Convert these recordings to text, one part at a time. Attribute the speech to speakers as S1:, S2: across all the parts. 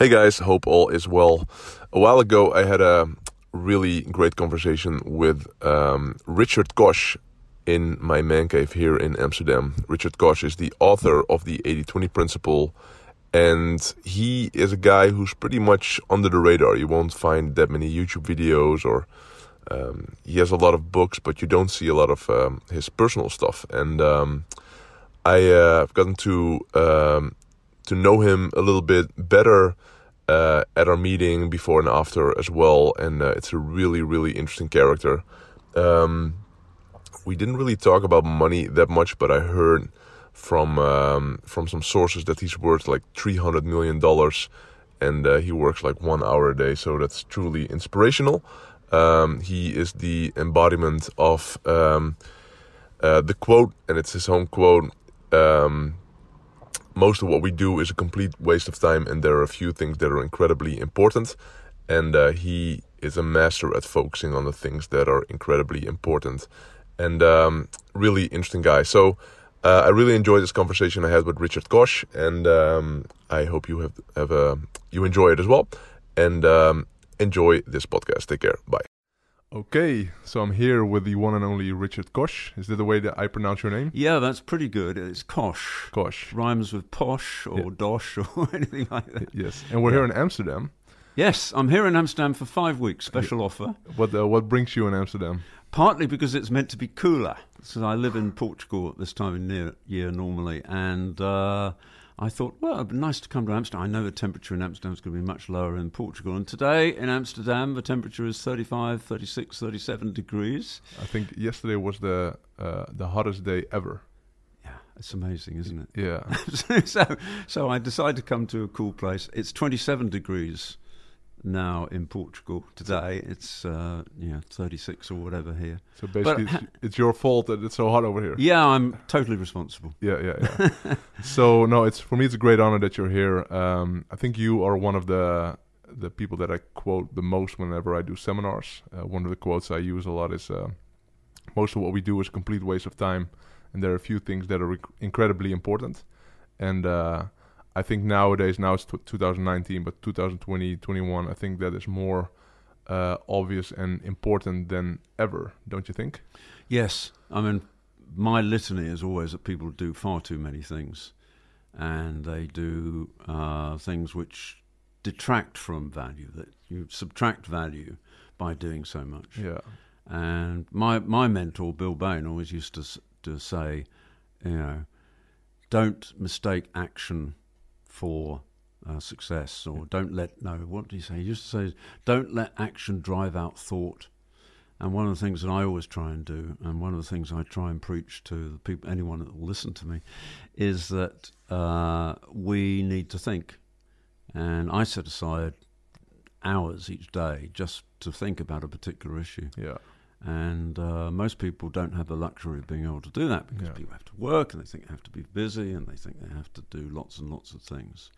S1: Hey guys, hope all is well. A while ago, I had a really great conversation with um, Richard Koch in my man cave here in Amsterdam. Richard Koch is the author of the 80 20 Principle, and he is a guy who's pretty much under the radar. You won't find that many YouTube videos, or um, he has a lot of books, but you don't see a lot of um, his personal stuff. And um, I uh, have gotten to um, to know him a little bit better uh, at our meeting before and after as well, and uh, it's a really really interesting character. Um, we didn't really talk about money that much, but I heard from um, from some sources that he's worth like three hundred million dollars, and uh, he works like one hour a day. So that's truly inspirational. Um, he is the embodiment of um, uh, the quote, and it's his own quote. Um, most of what we do is a complete waste of time, and there are a few things that are incredibly important. And uh, he is a master at focusing on the things that are incredibly important, and um, really interesting guy. So uh, I really enjoyed this conversation I had with Richard Koch, and um, I hope you have have a, you enjoy it as well. And um, enjoy this podcast. Take care. Bye. Okay, so I'm here with the one and only Richard Koch. Is that the way that I pronounce your name?
S2: Yeah, that's pretty good. It's Kosh.
S1: Kosh.
S2: Rhymes with posh or
S1: Yeah.
S2: dosh or anything like that.
S1: Yes, and we're here in Amsterdam.
S2: Yes, I'm here in Amsterdam for five weeks. Special offer.
S1: What uh, what brings you in Amsterdam?
S2: Partly because it's meant to be cooler. So I live in Portugal at this time of year normally, and uh, I thought, well, it'd be nice to come to Amsterdam. I know the temperature in Amsterdam is going to be much lower in Portugal, and today in Amsterdam the temperature is 35, 36, 37 degrees.
S1: I think yesterday was the uh, the hottest day ever.
S2: Yeah, it's amazing, isn't it?
S1: Yeah,
S2: so, so I decided to come to a cool place. It's 27 degrees now in Portugal today. It's uh, yeah 36 or whatever here.
S1: so basically
S2: ha-
S1: it's, it's your fault that it's so hot over here.
S2: Yeah, I'm totally responsible.
S1: Yeah, yeah, yeah. so no, it's for me. It's a great honor that you're here. Um, I think you are one of the the people that I quote the most whenever I do seminars. Uh, one of the quotes I use a lot is, uh, "Most of what we do is complete waste of time, and there are a few things that are incredibly important." And uh, I think nowadays, now it's t- 2019, but 2020, 21, I think that is more uh, obvious and important than ever. Don't you think?
S2: Yes, I mean my litany is always that people do far too many things, and they do uh, things which detract from value. That you subtract value by doing so much.
S1: Yeah.
S2: And my my mentor Bill Bain always used to to say, you know, don't mistake action for uh, success, or don't let no. What did he say? He used to say, don't let action drive out thought. And one of the things that I always try and do, and one of the things I try and preach to the people, anyone that will listen to me, is that uh, we need to think. And I set aside hours each day just to think about a particular issue.
S1: Yeah.
S2: And uh, most people don't have the luxury of being able to do that because
S1: Yeah.
S2: people have to work and they think they have to be busy and they think they have to do lots and lots of things.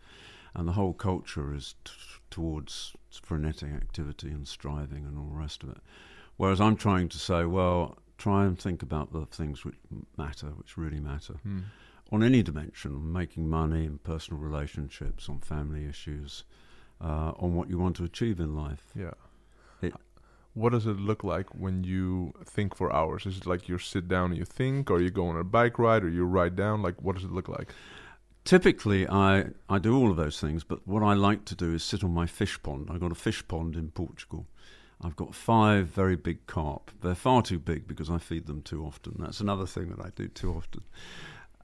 S2: And the whole culture is t- towards frenetic activity and striving and all the rest of it. Whereas I'm trying to say, well, try and think about the things which matter, which really matter
S1: Hmm.
S2: on any dimension, making money, and personal relationships, on family issues, uh, on what you want to achieve in life.
S1: Yeah.
S2: It-
S1: what does it look like when you think for hours? Is it like you sit down and you think, or you go on a bike ride, or you ride down? Like, what does it look like?
S2: Typically, I, I do all of those things, but what I like to do is sit on my fish pond. I've got a fish pond in Portugal. I've got five very big carp. They're far too big because I feed them too often. That's another thing that I do too often.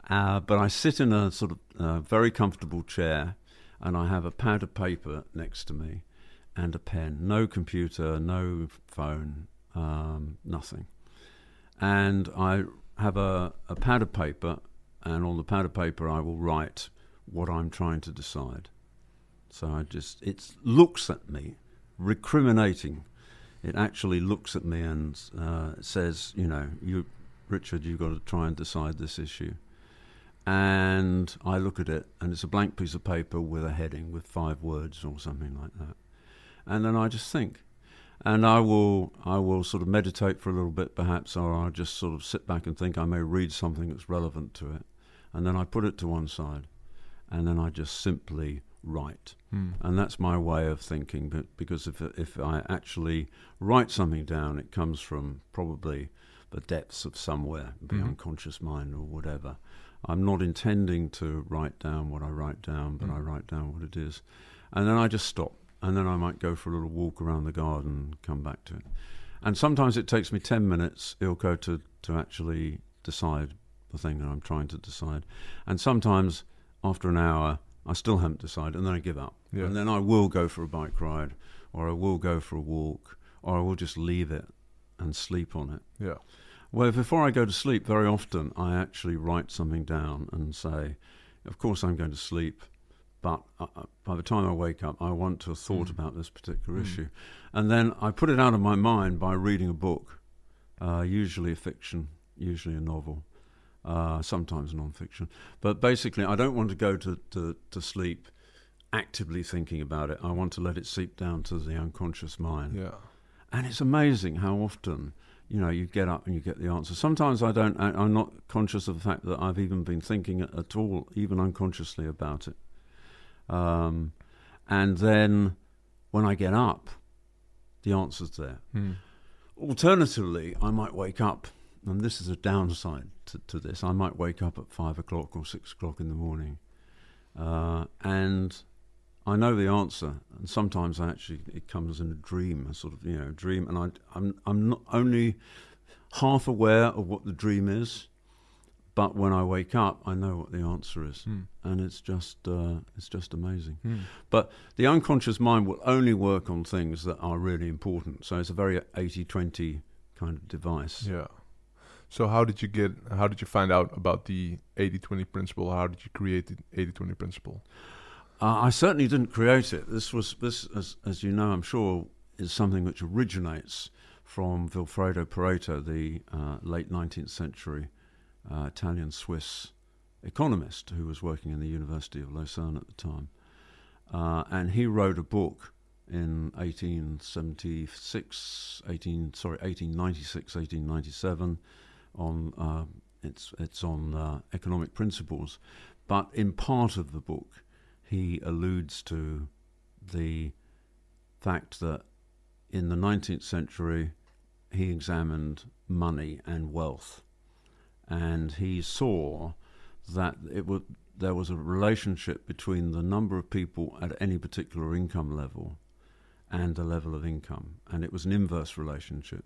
S2: Uh, but I sit in a sort of uh, very comfortable chair and I have a pad of paper next to me and a pen. No computer, no phone, um, nothing. And I have a, a pad of paper, and on the pad of paper, I will write what I'm trying to decide. So I just, it looks at me, recriminating. It actually looks at me and uh, says, you know, you, Richard, you've got to try and decide this issue. And I look at it, and it's a blank piece of paper with a heading with five words or something like that. And then I just think, and I will, I will sort of meditate for a little bit, perhaps, or I'll just sort of sit back and think. I may read something that's relevant to it, and then I put it to one side, and then I just simply write.
S1: Hmm.
S2: And that's my way of thinking. But because if if I actually write something down, it comes from probably the depths of somewhere, the
S1: Mhm.
S2: unconscious mind or whatever. I'm not intending to write down what I write down, but
S1: Mm.
S2: I write down what it is, and then I just stop, and then I might go for a little walk around the garden come back to it. And sometimes it takes me ten minutes, Eelco, to to actually decide the thing that I'm trying to decide, and sometimes after an hour I still haven't decided, and then I give up.
S1: Yeah.
S2: And then I will go for a bike ride, or I will go for a walk, or I will just leave it and sleep on it.
S1: Yeah.
S2: Well, before I go to sleep, very often I actually write something down and say, of course I'm going to sleep, but uh, uh, by the time I wake up, I want to have thought
S1: Mm.
S2: about this particular
S1: Mm.
S2: issue. And then I put it out of my mind by reading a book, uh, usually a fiction, usually a novel, uh, sometimes non-fiction. But basically, I don't want to go to, to, to sleep actively thinking about it. I want to let it seep down to the unconscious mind.
S1: Yeah.
S2: And it's amazing how often, you know, you get up and you get the answer. Sometimes I don't, I, I'm not conscious of the fact that I've even been thinking at, at all, even unconsciously about it. Um, and then when I get up, the answer's there.
S1: Hmm.
S2: Alternatively, I might wake up, and this is a downside to, to this. I might wake up at five o'clock or six o'clock in the morning, uh, and I know the answer. And sometimes I actually it comes in a dream, a sort of you know dream, and I, I'm I'm not only half aware of what the dream is, but when I wake up, I know what the answer is,
S1: Hmm.
S2: and it's just uh, it's just amazing.
S1: Hmm.
S2: But the unconscious mind will only work on things that are really important. So it's a very 80 20 kind of device.
S1: Yeah. So how did you get? How did you find out about the 80-20 principle? How did you create the 80-20 principle?
S2: Uh, I certainly didn't create it. This was this, as, as you know, I'm sure, is something which originates from Vilfredo Pareto, the uh, late 19th century uh, Italian Swiss economist who was working in the University of Lausanne at the time, uh, and he wrote a book in 1876, 18 sorry 1896, 1897 on uh, it's it's on uh, economic principles, but in part of the book he alludes to the fact that in the 19th century he examined money and wealth, and he saw that it would there was a relationship between the number of people at any particular income level and the level of income, and it was an inverse relationship.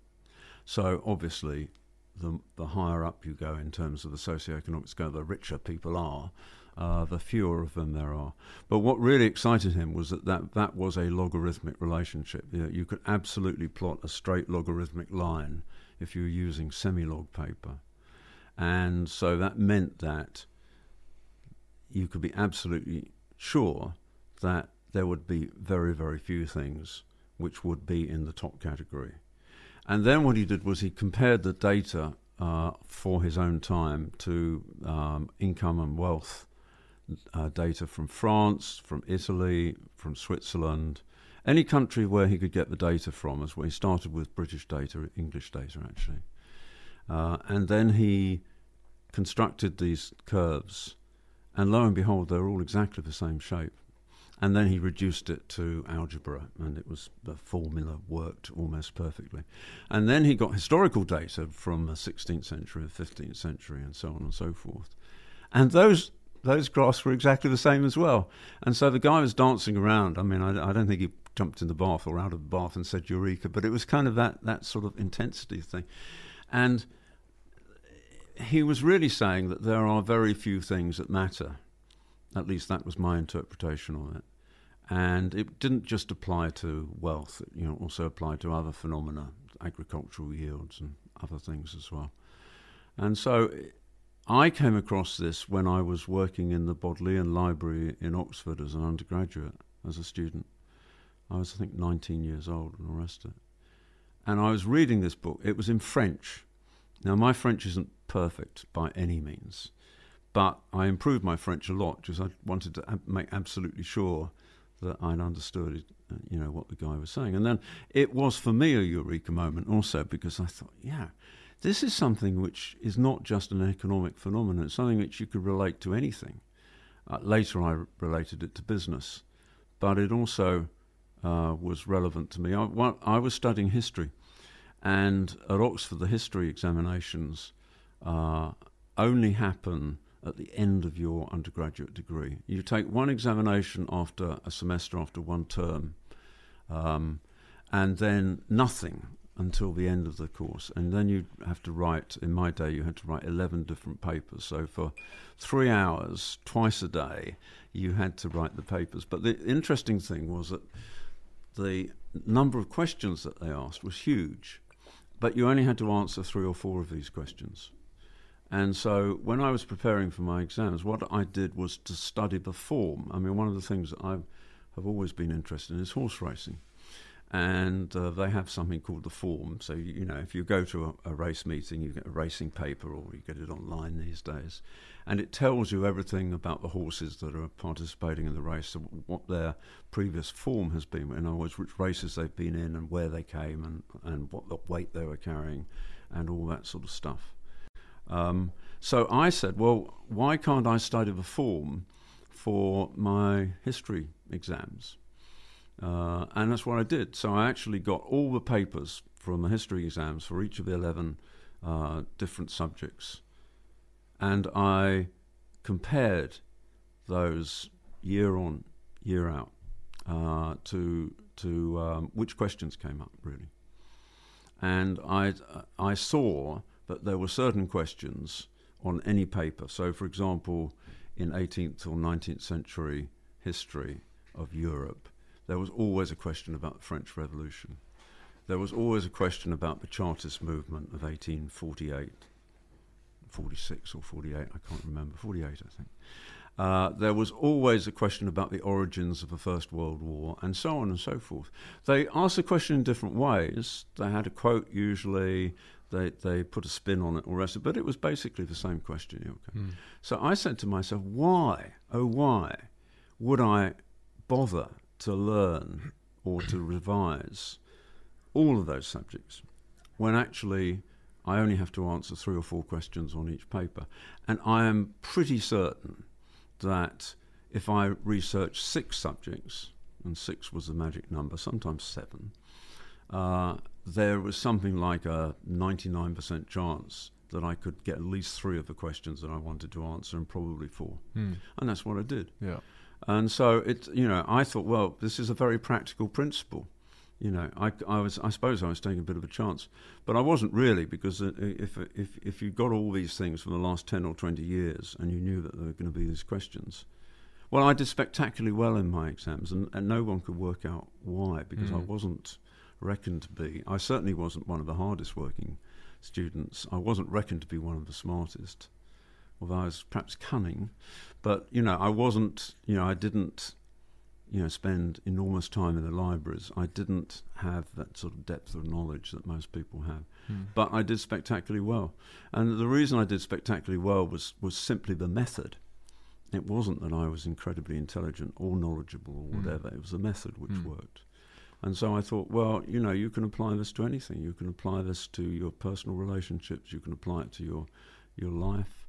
S2: So obviously, the the higher up you go in terms of the socioeconomic scale, the richer people are, uh, the fewer of them there are. But what really excited him was that that, that was a logarithmic relationship. You, know, you could absolutely plot a straight logarithmic line if you were using semi-log paper, and so that meant that you could be absolutely sure that there would be very, very few things which would be in the top category. And then what he did was he compared the data uh, for his own time to um, income and wealth uh, data from France, from Italy, from Switzerland, any country where he could get the data from. As well. he started with British data, English data actually, uh, and then he constructed these curves, and lo and behold, they're all exactly the same shape. And then he reduced it to algebra, and it was the formula worked almost perfectly. And then he got historical data from the 16th century, the 15th century, and so on and so forth. And those those graphs were exactly the same as well. And so the guy was dancing around. I mean, I, I don't think he jumped in the bath or out of the bath and said "Eureka," but it was kind of that that sort of intensity thing. And he was really saying that there are very few things that matter. At least that was my interpretation of it. And it didn't just apply to wealth; it you know, also applied to other phenomena, agricultural yields and other things as well. And so I came across this when I was working in the Bodleian Library in Oxford as an undergraduate, as a student. I was, I think, 19 years old and the rest of it. And I was reading this book. It was in French. Now, my French isn't perfect by any means, but I improved my French a lot because I wanted to make absolutely sure that I'd understood, uh, you know, what the guy was saying. And then it was for me a eureka moment also because I thought, yeah, this is something which is not just an economic phenomenon, it's something which you could relate to anything. Uh, later, I related it to business, but it also uh, was relevant to me. I, I, was studying history, and at Oxford, the history examinations uh, only happen at the end of your undergraduate degree. You take one examination after a semester, after one term, um, and then nothing until the end of the course. And then you have to write, in my day, you had to write 11 different papers. So for three hours, twice a day, you had to write the papers. But the interesting thing was that the number of questions that they asked was huge, but you only had to answer three or four of these questions. And so when I was preparing for my exams, what I did was to study the form. I mean, one of the things that I have always been interested in is horse racing and uh, they have something called the form. So you, know, if you go to a, a, race meeting, you get a racing paper, or you get it online these days, and it tells you everything about the horses that are participating in the race, so what their previous form has been. In other words, which races they've been in, and where they came, and and what the weight they were carrying, and all that sort of stuff. Um, so I said, well, why can't I study the form for my history exams? Uh, and that's what I did. So I actually got all the papers from the history exams for each of the 11 uh, different subjects. And I compared those year on, year out uh, to, to um, which questions came up, really. And I, I saw that there were certain questions on any paper. So, for example, in 18th or 19th century history of Europe, there was always a question about the French Revolution. There was always a question about the Chartist movement of 1848, 46 or 48, I can't remember, 48, I think. Uh, there was always a question about the origins of the First World War, and so on and so forth. They asked the question in different ways. They had a quote usually, they, they put a spin on it or rest, but it was basically the same question. Mm. So I said to myself, why, oh, why would I bother to learn or to revise all of those subjects when actually I only have to answer three or four questions on each paper. And I am pretty certain that if I research six subjects, and six was the magic number, sometimes seven, uh, there was something like a 99% chance that I could get at least three of the questions that I wanted to answer, and probably four. Mm. And that's what I did.
S1: Yeah.
S2: And so it, you know, I thought, well, this is a very practical principle. You know, I, I was, I suppose, I was taking a bit of a chance, but I wasn't really because if if if you got all these things from the last ten or twenty years and you knew that there were going to be these questions, well, I did spectacularly well in my exams, and, and no one could work out why because mm. I wasn't reckoned to be. I certainly wasn't one of the hardest working students. I wasn't reckoned to be one of the smartest although I was perhaps cunning. But you know, I wasn't. You know, I didn't. You know, spend enormous time in the libraries. I didn't have that sort of depth of knowledge that most people have. Mm. But I did spectacularly well, and the reason I did spectacularly well was was simply the method. It wasn't that I was incredibly intelligent or knowledgeable or hmm. whatever. Mm. It was the method which mm. worked. And so I thought, well, you know, you can apply this to anything. You can apply this to your personal relationships. You can apply it to your your life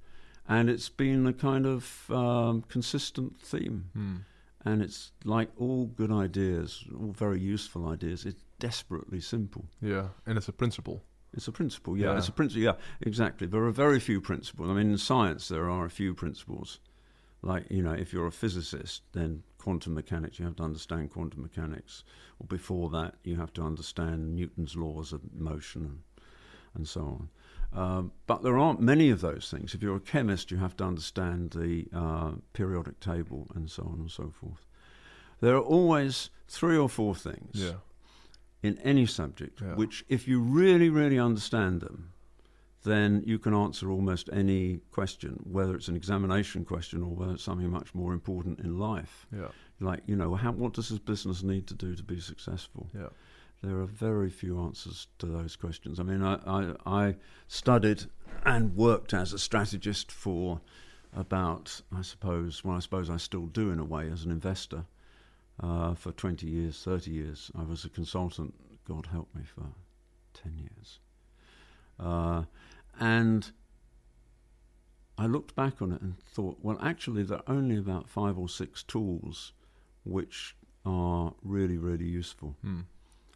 S2: and it's been a kind of um, consistent theme. Mm. And it's like all good ideas, all very useful ideas. It's desperately simple.
S1: Yeah, and it's a principle.
S2: It's a principle. Yeah, yeah. it's a principle. Yeah, exactly. There are very few principles. I mean, in science, there are a few principles. Like you know, if you're a physicist, then quantum mechanics, you have to understand quantum mechanics. Or before that, you have to understand Newton's laws of motion and, and so on. Um, but there aren't many of those things. If you're a chemist, you have to understand the uh, periodic table and so on and so forth. There are always three or four things
S1: yeah.
S2: in any subject yeah. which, if you really, really understand them, then you can answer almost any question, whether it's an examination question or whether it's something much more important in life.
S1: Yeah.
S2: Like, you know, how, what does this business need to do to be successful?
S1: Yeah
S2: there are very few answers to those questions. I mean, I, I, I, studied and worked as a strategist for about, I suppose, well, I suppose I still do in a way as an investor uh, for 20 years, 30 years. I was a consultant, God help me, for 10 years. Uh, and I looked back on it and thought, well, actually, there are only about five or six tools which are really, really useful.
S1: Hmm.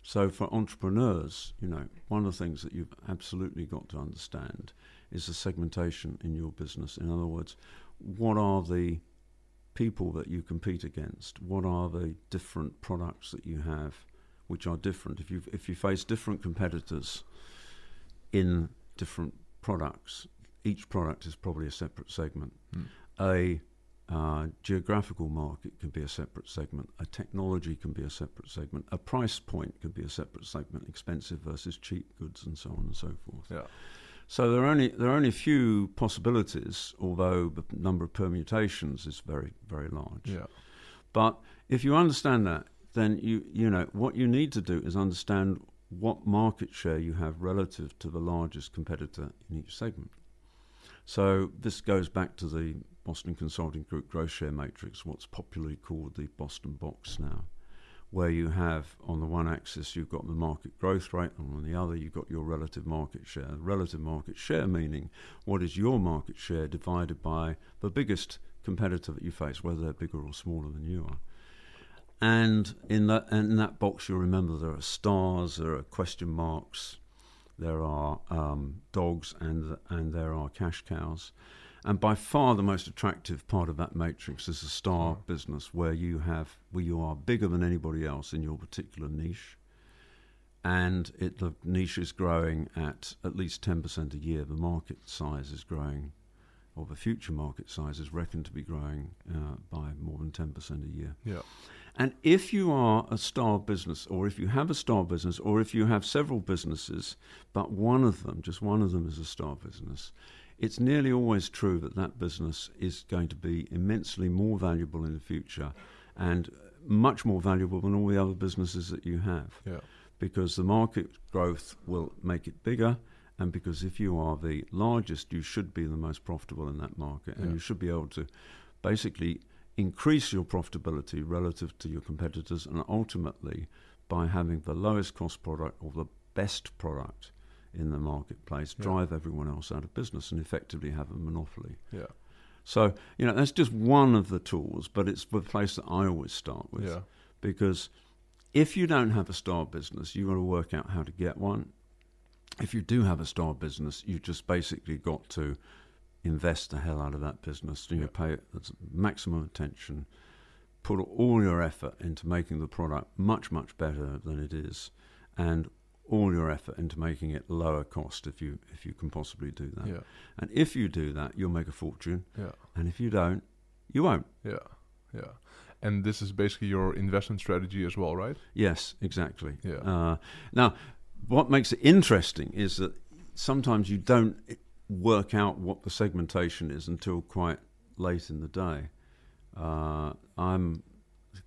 S2: So for entrepreneurs, you know, one of the things that you've absolutely got to understand is the segmentation in your business. In other words, what are the people that you compete against? What are the different products that you have which are different? If you if you face different competitors in different products, each product is probably a separate segment.
S1: Hmm.
S2: A uh, geographical market can be a separate segment. A technology can be a separate segment. A price point can be a separate segment. Expensive versus cheap goods, and so on and so forth.
S1: Yeah.
S2: So there are only there are only a few possibilities, although the number of permutations is very very large.
S1: Yeah.
S2: But if you understand that, then you you know what you need to do is understand what market share you have relative to the largest competitor in each segment. So this goes back to the Boston Consulting Group growth share matrix, what's popularly called the Boston box now, where you have on the one axis you've got the market growth rate, and on the other you've got your relative market share. Relative market share meaning what is your market share divided by the biggest competitor that you face, whether they're bigger or smaller than you are. And in that in that box, you'll remember there are stars, there are question marks, there are um, dogs, and and there are cash cows. And by far the most attractive part of that matrix is the star
S1: Sure.
S2: business, where you have where you are bigger than anybody else in your particular niche, and it, the niche is growing at at least ten percent a year. The market size is growing, or the future market size is reckoned to be growing uh, by more than ten percent a year.
S1: Yeah.
S2: And if you are a star business, or if you have a star business, or if you have several businesses, but one of them, just one of them is a star business, it's nearly always true that that business is going to be immensely more valuable in the future and much more valuable than all the other businesses that you have
S1: Yeah.
S2: because the market growth will make it bigger. And because if you are the largest, you should be the most profitable in that market, and
S1: Yeah.
S2: you should be able to basically increase your profitability relative to your competitors, and ultimately by having the lowest cost product or the best product in the marketplace,
S1: Yeah.
S2: drive everyone else out of business and effectively have a monopoly.
S1: Yeah.
S2: So, you know, that's just one of the tools, but it's the place that I always start with
S1: Yeah.
S2: because if you don't have a star business, you've got to work out how to get one. If you do have a star business, you've just basically got to invest the hell out of that business. You know,
S1: Yeah.
S2: pay it maximum attention, put all your effort into making the product much much better than it is, and all your effort into making it lower cost if you if you can possibly do that.
S1: Yeah.
S2: And if you do that, you'll make a fortune.
S1: Yeah.
S2: And if you don't, you won't.
S1: Yeah. Yeah. And this is basically your investment strategy as well, right?
S2: Yes, exactly.
S1: Yeah.
S2: Uh, now, what makes it interesting is that sometimes you don't work out what the segmentation is until quite late in the day. Uh, I'm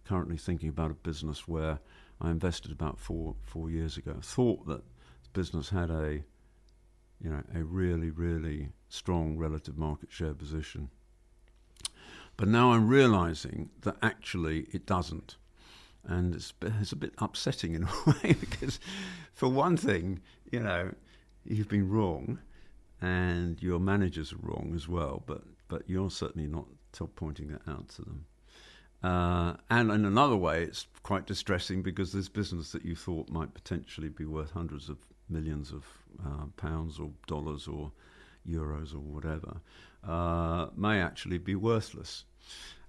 S2: currently thinking about a business where I invested about four four years ago. Thought that the business had a you know a really really strong relative market share position, but now I'm realizing that actually it doesn't and it's, it's a bit upsetting in a way because, for one thing, you know, you've been wrong, and your managers are wrong as well. But but you're certainly not pointing that out to them. Uh, and in another way, it's quite distressing because this business that you thought might potentially be worth hundreds of millions of uh, pounds or dollars or euros or whatever uh, may actually be worthless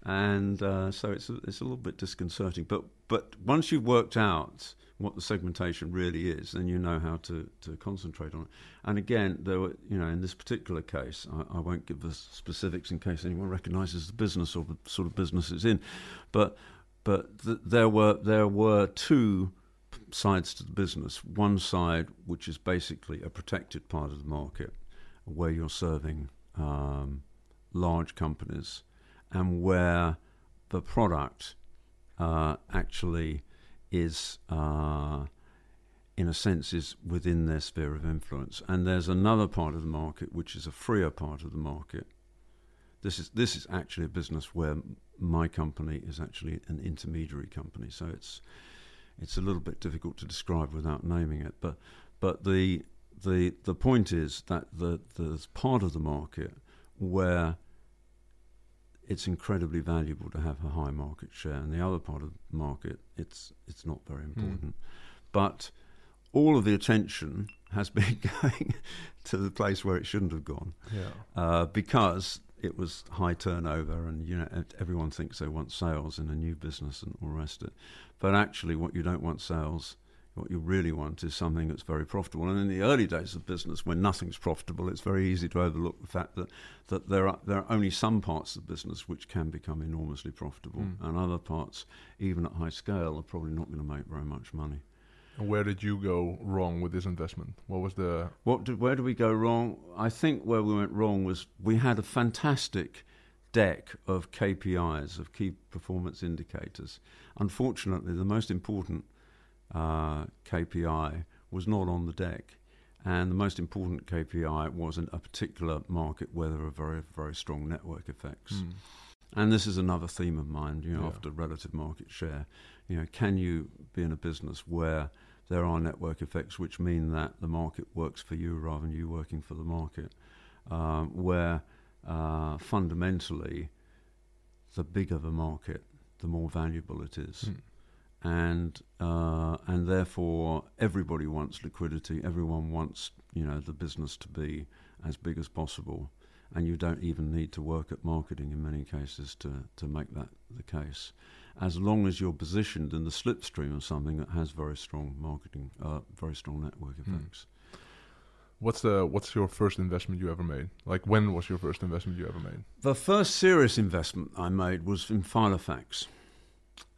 S2: and uh, so it's a, it's a little bit disconcerting. But but once you've worked out what the segmentation really is, then you know how to, to concentrate on it. And again, there were, you know in this particular case, I, I won't give the specifics in case anyone recognises the business or the sort of business it's in, but but th- there were there were two sides to the business. One side, which is basically a protected part of the market, where you're serving um, large companies and where the product uh, actually is, uh, in a sense, is within their sphere of influence. And there's another part of the market which is a freer part of the market. This is this is actually a business where my company is actually an intermediary company, so it's it's a little bit difficult to describe without naming it. But but the the the point is that the the part of the market where it's incredibly valuable to have a high market share. And the other part of the market, it's it's not very
S1: Hmm.
S2: important. But all of the attention has been going to the place where it shouldn't have gone
S1: Yeah.
S2: uh, because it was high turnover, and you know everyone thinks they want sales in a new business and all the rest of it. But actually, what you don't want sales. What you really want is something that's very profitable. And in the early days of business, when nothing's profitable, it's very easy to overlook the fact that, that there are there are only some parts of business which can become enormously profitable,
S1: Mm.
S2: and other parts, even at high scale, are probably not going to make very much money.
S1: And where did you go wrong with this investment? What was the
S2: What did, where did we go wrong? I think where we went wrong was we had a fantastic deck of KPIs, of key performance indicators. Unfortunately, the most important uh, KPI was not on the deck. And the most important KPI was in a particular market where there are very, very strong network effects.
S1: Hmm.
S2: And this is another theme of mine, you know,
S1: Yeah.
S2: after relative market share. You know, can you be in a business where there are network effects which mean that the market works for you rather than you working for the market? Um, where uh, fundamentally, the bigger the market, the more valuable it is.
S1: Hmm.
S2: And uh, and therefore, everybody wants liquidity. Everyone wants you know the business to be as big as possible and you don't even need to work at marketing in many cases to, to make that the case. As long as you're positioned in the slipstream of something that has very strong marketing, uh, very strong network
S1: Hmm.
S2: effects.
S1: What's the what's your first investment you ever made? Like when was your first investment you ever made?
S2: The first serious investment I made was in Filofax,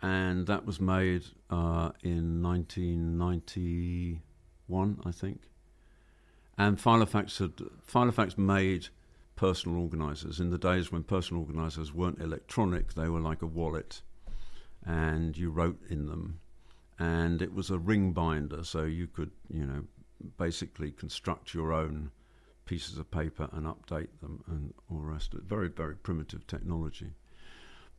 S2: and that was made uh, in 1991, I think. And Filofax had Filofax made personal organisers in the days when personal organisers weren't electronic; they were like a wallet, and you wrote in them, and it was a ring binder, so you could, you know, basically construct your own pieces of paper and update them and all the rest of it. Very, very primitive technology.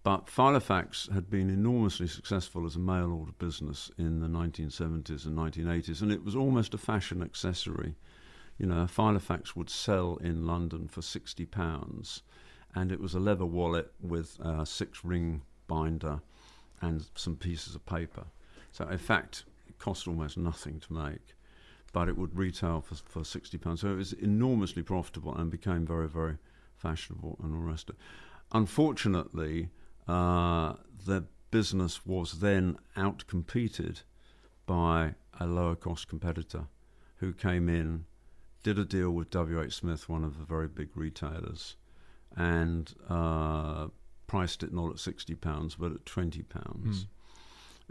S2: But Filofax had been enormously successful as a mail order business in the 1970s and 1980s, and it was almost a fashion accessory. You know, Filofax would sell in London for £60, and it was a leather wallet with a six ring binder and some pieces of paper. So, in fact, it cost almost nothing to make but it would retail for, for sixty pounds. So it was enormously profitable and became very, very fashionable and all the rest of it. Unfortunately, uh, the business was then outcompeted by a lower cost competitor who came in, did a deal with WH Smith, one of the very big retailers, and uh, priced it not at sixty pounds but at twenty pounds.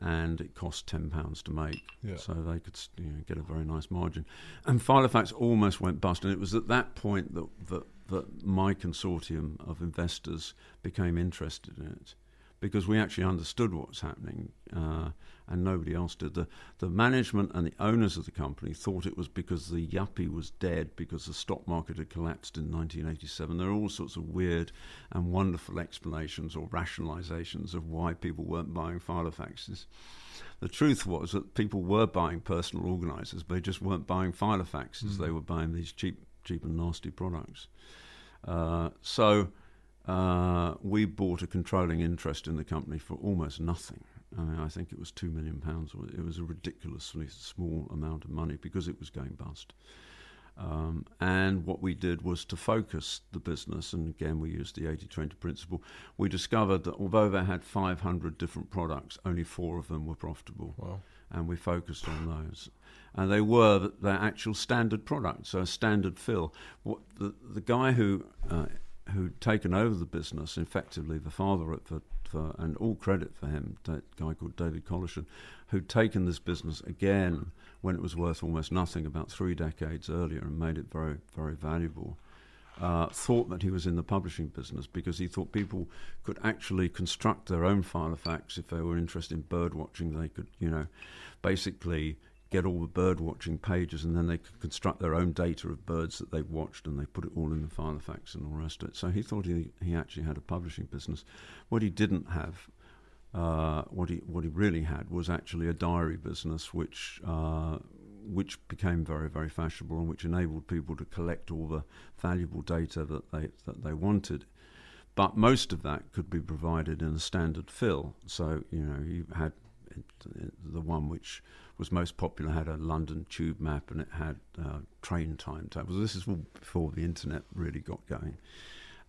S2: And it cost ten pounds to make,
S1: Yeah.
S2: so they could you know, get a very nice margin. And Filofax almost went bust, and it was at that point that, that that my consortium of investors became interested in it because we actually understood what was happening, uh, and nobody else did. The the management and the owners of the company thought it was because the yuppie was dead because the stock market had collapsed in 1987. There are all sorts of weird and wonderful explanations or rationalizations of why people weren't buying Filofaxes. The truth was that people were buying personal organisers, but they just weren't buying Filofaxes.
S1: Mm.
S2: They were buying these cheap, cheap and nasty products. Uh, so uh, we bought a controlling interest in the company for almost nothing. I mean, I think it was two million pounds. It was a ridiculously small amount of money because it was going bust. Um, and what we did was to focus the business, and again, we used the 80 20 principle. We discovered that although they had 500 different products, only four of them were profitable
S1: Wow.
S2: And we focused on those. And they were th- their actual standard products, so a standard fill. What the the guy who uh, who'd taken over the business, effectively the father at for, and all credit for him, that guy called David Collischon, who'd taken this business again when it was worth almost nothing about three decades earlier and made it very very valuable. Uh, thought that he was in the publishing business because he thought people could actually construct their own Filofax if they were interested in bird watching. They could, you know, basically get all the bird watching pages and then they could construct their own data of birds that they've watched and they put it all in the Filofax and all the rest of it. So he thought he, he actually had a publishing business. What he didn't have, uh, what he what he really had was actually a diary business, which uh, which became very, very fashionable and which enabled people to collect all the valuable data that they that they wanted. But most of that could be provided in a standard fill. So you know you had the one which was most popular had a London tube map and it had uh, train timetables. This is all before the internet really got going,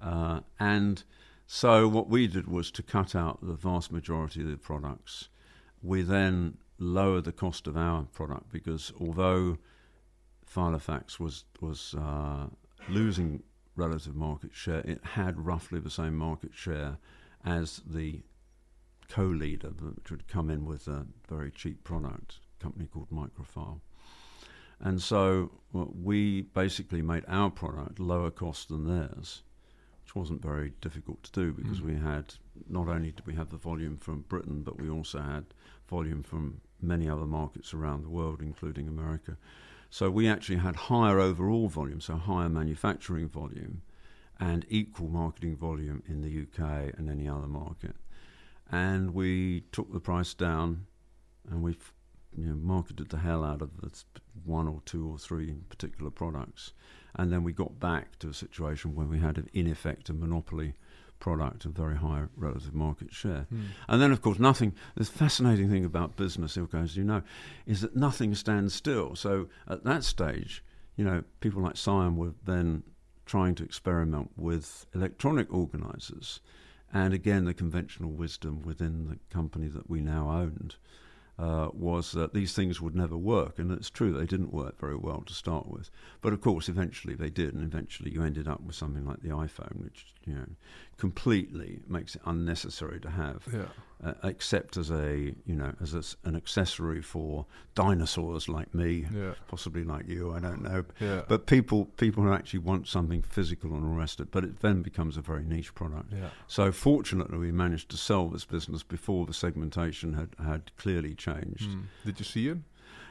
S2: uh, and so what we did was to cut out the vast majority of the products. We then lowered the cost of our product because although Filofax was was uh, losing relative market share, it had roughly the same market share as the co-leader, which would come in with a very cheap product, company called Microfile. And so we basically made our product lower cost than theirs, which wasn't very difficult to do because mm. we had not only did we have the volume from Britain, but we also had volume from many other markets around the world, including America. So we actually had higher overall volume, so higher manufacturing volume, and equal marketing volume in the UK and any other market. And we took the price down, and we you know, marketed the hell out of one or two or three particular products. And then we got back to a situation where we had, in effect, a monopoly product and very high relative market share. Mm. And then, of course, nothing. The fascinating thing about business, Eelco, as you know, is that nothing stands still. So at that stage, you know, people like Psion were then trying to experiment with electronic organizers. And again, the conventional wisdom within the company that we now owned uh, was that these things would never work. And it's true, they didn't work very well to start with. But of course, eventually they did. And eventually you ended up with something like the iPhone, which, you know, completely makes it unnecessary to have.
S1: Yeah
S2: uh, except as a you know as a, an accessory for dinosaurs like me,
S1: yeah.
S2: possibly like you. I don't know.
S1: Yeah.
S2: But people people who actually want something physical and all rest of it. But it then becomes a very niche product. So fortunately, we managed to sell this business before the segmentation had had clearly changed. Mm.
S1: Did you see it?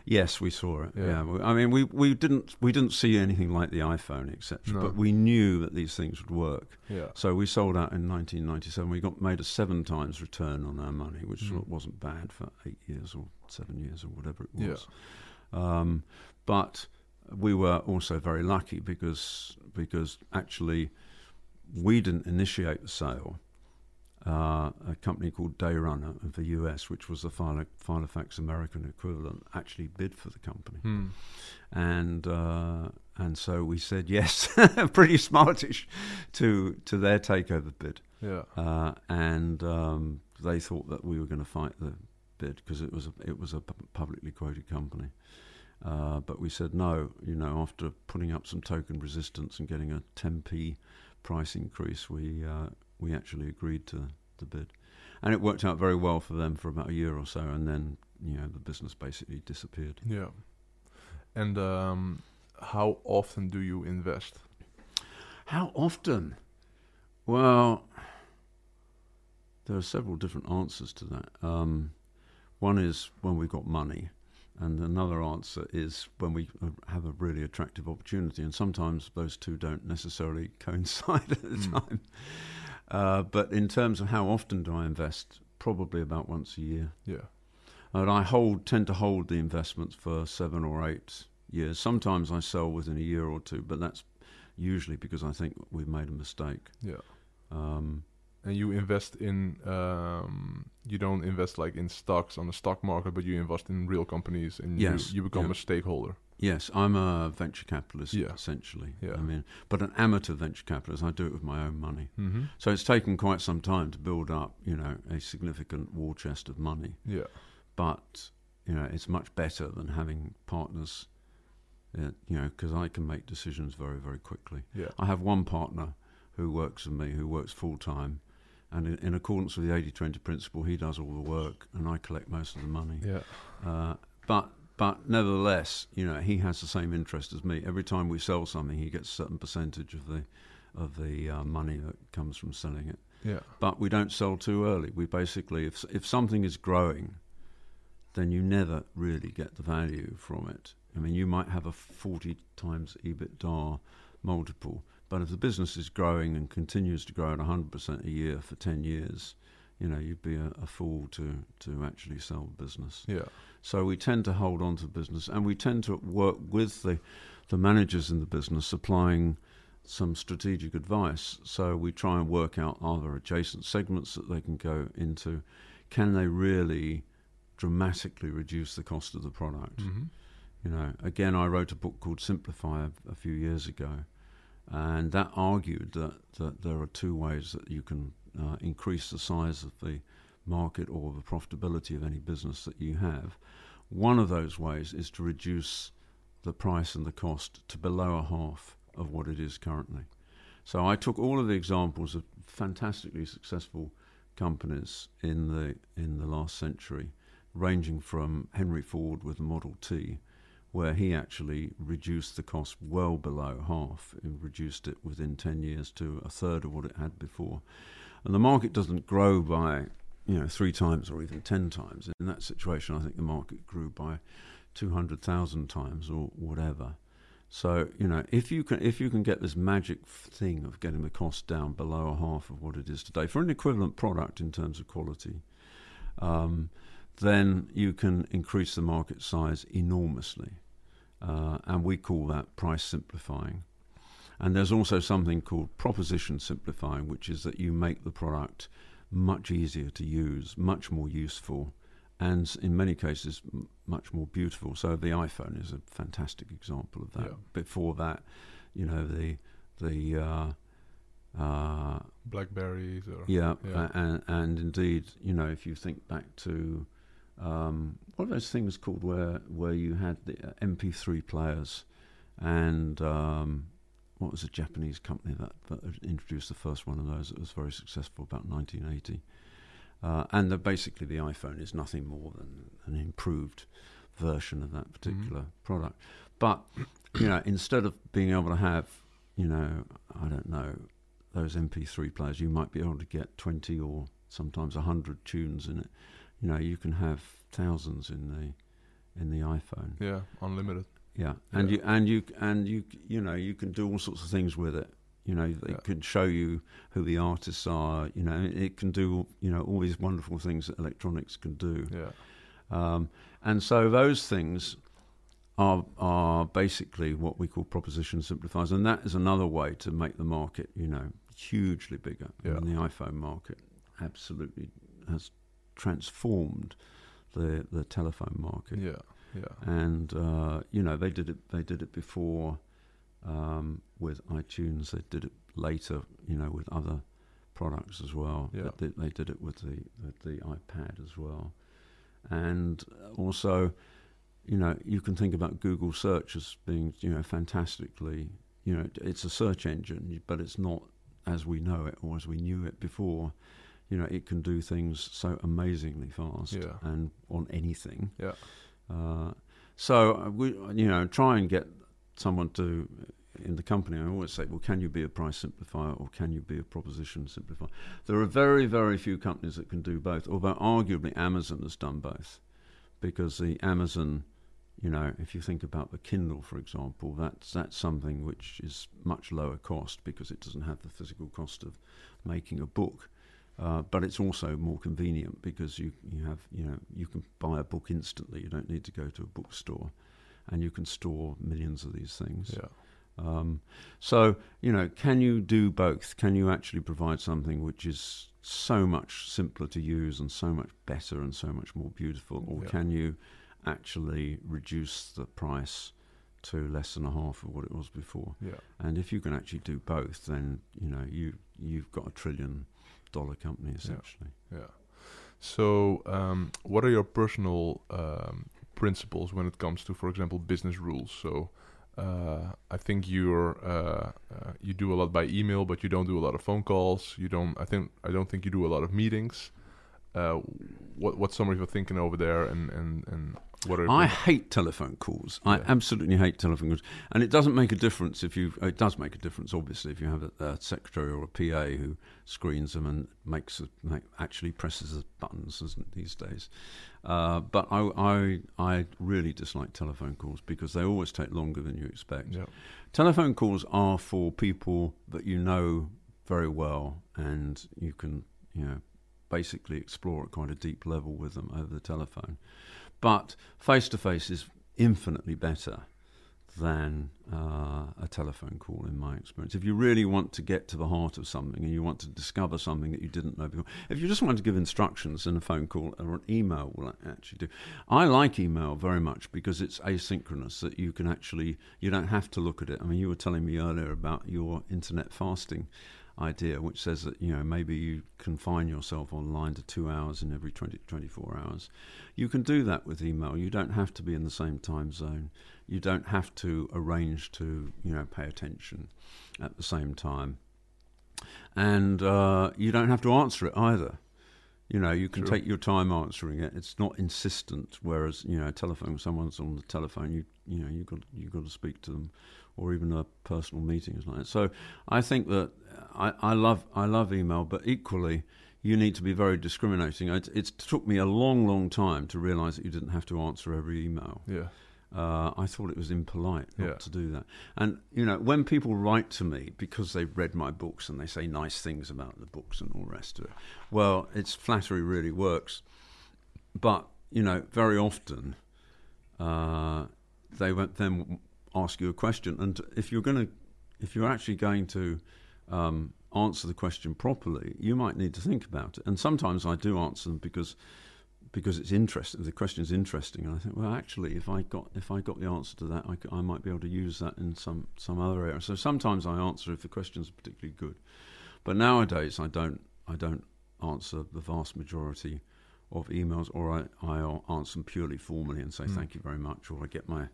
S2: Yes, we saw it. Yeah. yeah. I mean, we, we didn't we didn't see anything like the iPhone, etc. No. But we knew that these things would work.
S1: Yeah.
S2: So we sold out in 1997. We got made a seven times return on our money, which mm. wasn't bad for eight years or seven years or whatever it was.
S1: Yeah.
S2: Um, but we were also very lucky because because actually we didn't initiate the sale uh, a company called Day Runner of the US, which was the Filofax American equivalent, actually bid for the company.
S1: Hmm.
S2: And uh, and so we said yes, pretty smartish, to to their takeover bid.
S1: Yeah.
S2: Uh, and um, they thought that we were going to fight the bid because it was a, it was a publicly quoted company. Uh, but we said no. You know, after putting up some token resistance and getting a 10p price increase, we uh, we actually agreed to the bid, and it worked out very well for them for about a year or so, and then you know the business basically disappeared.
S1: Yeah, and um, how often do you invest?
S2: How often? Well, there are several different answers to that. Um, one is when we've got money, and another answer is when we have a really attractive opportunity. And sometimes those two don't necessarily coincide at the mm. time. Uh, but in terms of how often do I invest, probably about once a year.
S1: Yeah.
S2: And I hold tend to hold the investments for seven or eight years. Sometimes I sell within a year or two, but that's usually because I think we've made a mistake.
S1: Yeah.
S2: Um,
S1: and you invest in um, you don't invest like in stocks on the stock market, but you invest in real companies and
S2: yes,
S1: you, you become
S2: yeah.
S1: a stakeholder.
S2: Yes, I'm a venture capitalist
S1: yeah.
S2: essentially.
S1: Yeah. I
S2: mean, but an amateur venture capitalist. I do it with my own money.
S1: Mm-hmm.
S2: So it's taken quite some time to build up, you know, a significant war chest of money.
S1: Yeah.
S2: But you know, it's much better than having partners. Uh, you know, because I can make decisions very, very quickly.
S1: Yeah.
S2: I have one partner who works with me, who works full time, and in, in, accordance with the 80-20 principle, he does all the work, and I collect most of the money.
S1: Yeah.
S2: Uh, but but nevertheless, you know, he has the same interest as me. Every time we sell something, he gets a certain percentage of the of the uh, money that comes from selling it.
S1: Yeah.
S2: But we don't sell too early. We basically, if if something is growing, then you never really get the value from it. I mean, you might have a forty times EBITDA multiple, but if the business is growing and continues to grow at hundred percent a year for ten years, you know, you'd be a, a fool to to actually sell the business.
S1: Yeah.
S2: So we tend to hold on to business, and we tend to work with the the managers in the business, supplying some strategic advice. So we try and work out are there adjacent segments that they can go into? Can they really dramatically reduce the cost of the product?
S1: hmm
S2: You know, again, I wrote a book called Simplify a, a few years ago, and that argued that, that there are two ways that you can uh, increase the size of the market or the profitability of any business that you have. One of those ways is to reduce the price and the cost to below a half of what it is currently. So I took all of the examples of fantastically successful companies in the in the last century, ranging from Henry Ford with the Model T, where he actually reduced the cost well below half, and reduced it within ten years to a third of what it had before. And the market doesn't grow by you know three times or even ten times. In that situation, I think the market grew by two hundred thousand times or whatever. So you know, if you can if you can get this magic thing of getting the cost down below a half of what it is today for an equivalent product in terms of quality, um, then you can increase the market size enormously, uh, and we call that price simplifying. And there's also something called proposition simplifying, which is that you make the product much easier to use, much more useful, and in many cases m- much more beautiful. So the iPhone is a fantastic example of that.
S1: Yeah.
S2: Before that, you know the the uh, uh,
S1: Blackberries or
S2: yeah,
S1: Yeah.
S2: and and indeed, you know, if you think back to um, what are those things called where where you had the uh, MP3 players, and um, what was a Japanese company that, that introduced the first one of those that was very successful about 1980. Uh, and the, basically, the iPhone is nothing more than an improved version of that particular product. But you know, instead of being able to have, you know, I don't know, those MP3 players, you might be able to get 20 or sometimes 100 tunes in it. You know, you can have thousands in the in the iPhone.
S1: yeah, unlimited.
S2: Yeah, and
S1: Yeah.
S2: you and you and you you know you can do all sorts of things with it. You know, it
S1: Yeah.
S2: can show you who the artists are. You know, it can do you know all these wonderful things that electronics can do.
S1: Yeah,
S2: Um, and so those things are are basically what we call proposition simplifiers, and that is another way to make the market, you know, hugely bigger.
S1: Yeah.
S2: mean, the iPhone market absolutely has transformed the the telephone market
S1: yeah, yeah,
S2: and uh, you know they did it. They did it before um, with iTunes. They did it later, you know, with other products as well.
S1: Yeah.
S2: They, did, they did it with the with the iPad as well, and also, you know, you can think about Google search as being, you know, fantastically. You know, it's a search engine, but it's not as we know it or as we knew it before. You know, it can do things so amazingly fast
S1: Yeah.
S2: and on anything.
S1: yeah,
S2: Uh, so uh, we, you know, try and get someone to in the company. I always say, well, can you be a price simplifier or can you be a proposition simplifier? There are very, very few companies that can do both. Although arguably Amazon has done both, because the Amazon, you know, if you think about the Kindle, for example, that's that's something which is much lower cost because it doesn't have the physical cost of making a book. Uh, but it's also more convenient because you, you have you know you can buy a book instantly. You don't need to go to a bookstore, and you can store millions of these things.
S1: yeah,
S2: Um, so you know, can you do both? Can you actually provide something which is so much simpler to use and so much better and so much more beautiful, or
S1: Yeah.
S2: can you actually reduce the price to less than a half of what it was before?
S1: yeah.
S2: And if you can actually do both, then you know you you've got a trillion dollar company essentially.
S1: Yeah. So, um, what are your personal um, principles when it comes to, for example, business rules? So, uh, I think you're uh, uh, you do a lot by email, but you don't do a lot of phone calls. You don't. I think I don't think you do a lot of meetings. Uh, what what's some of your thinking over there, and and and what
S2: I hate telephone calls. I absolutely hate telephone calls, and it doesn't make a difference if you. It does make a difference, obviously, if you have a, a secretary or a PA who screens them and makes a, make, actually presses the buttons these days. Uh, but I, I I really dislike telephone calls because they always take longer than you expect.
S1: yeah
S2: Telephone calls are for people that you know very well, and you can, you know, basically explore at quite a deep level with them over the telephone. But face to face is infinitely better than uh, a telephone call, in my experience. If you really want to get to the heart of something and you want to discover something that you didn't know before, if you just want to give instructions, then a phone call or an email will actually do. I like email very much because it's asynchronous, that you can actually, you don't have to look at it. I mean, you were telling me earlier about your internet fasting idea, which says that you know maybe you confine yourself online to two hours in every 20, 24 hours. You can do that with email. You don't have to be in the same time zone. You don't have to arrange to you know pay attention at the same time, and uh, you don't have to answer it either. You know, you can
S1: True.
S2: take your time answering it. It's not insistent. Whereas, you know, a telephone, someone's on the telephone, you you know, you got you got to speak to them, or even a personal meeting is like that. So, I think that I, I love I love email, but equally, you need to be very discriminating. It, it took me a long, long time to realise that you didn't have to answer every email.
S1: Yeah.
S2: Uh, I thought it was impolite not
S1: Yeah.
S2: to do that. And you know, when people write to me because they've read my books and they say nice things about the books and all the rest of it, well, it's flattery really works. But you know, very often uh, they won't then ask you a question, and if you're going to, if you're actually going to um, answer the question properly, you might need to think about it. And sometimes I do answer them because because it's interesting. The question is interesting, and I think, well, actually, if I got if I got the answer to that, I might be able to use that in some some other area. So sometimes I answer if the questions are particularly good, but nowadays I don't I don't answer the vast majority of emails, or I I answer them purely formally and say
S1: Mm.
S2: thank you very much, or I get my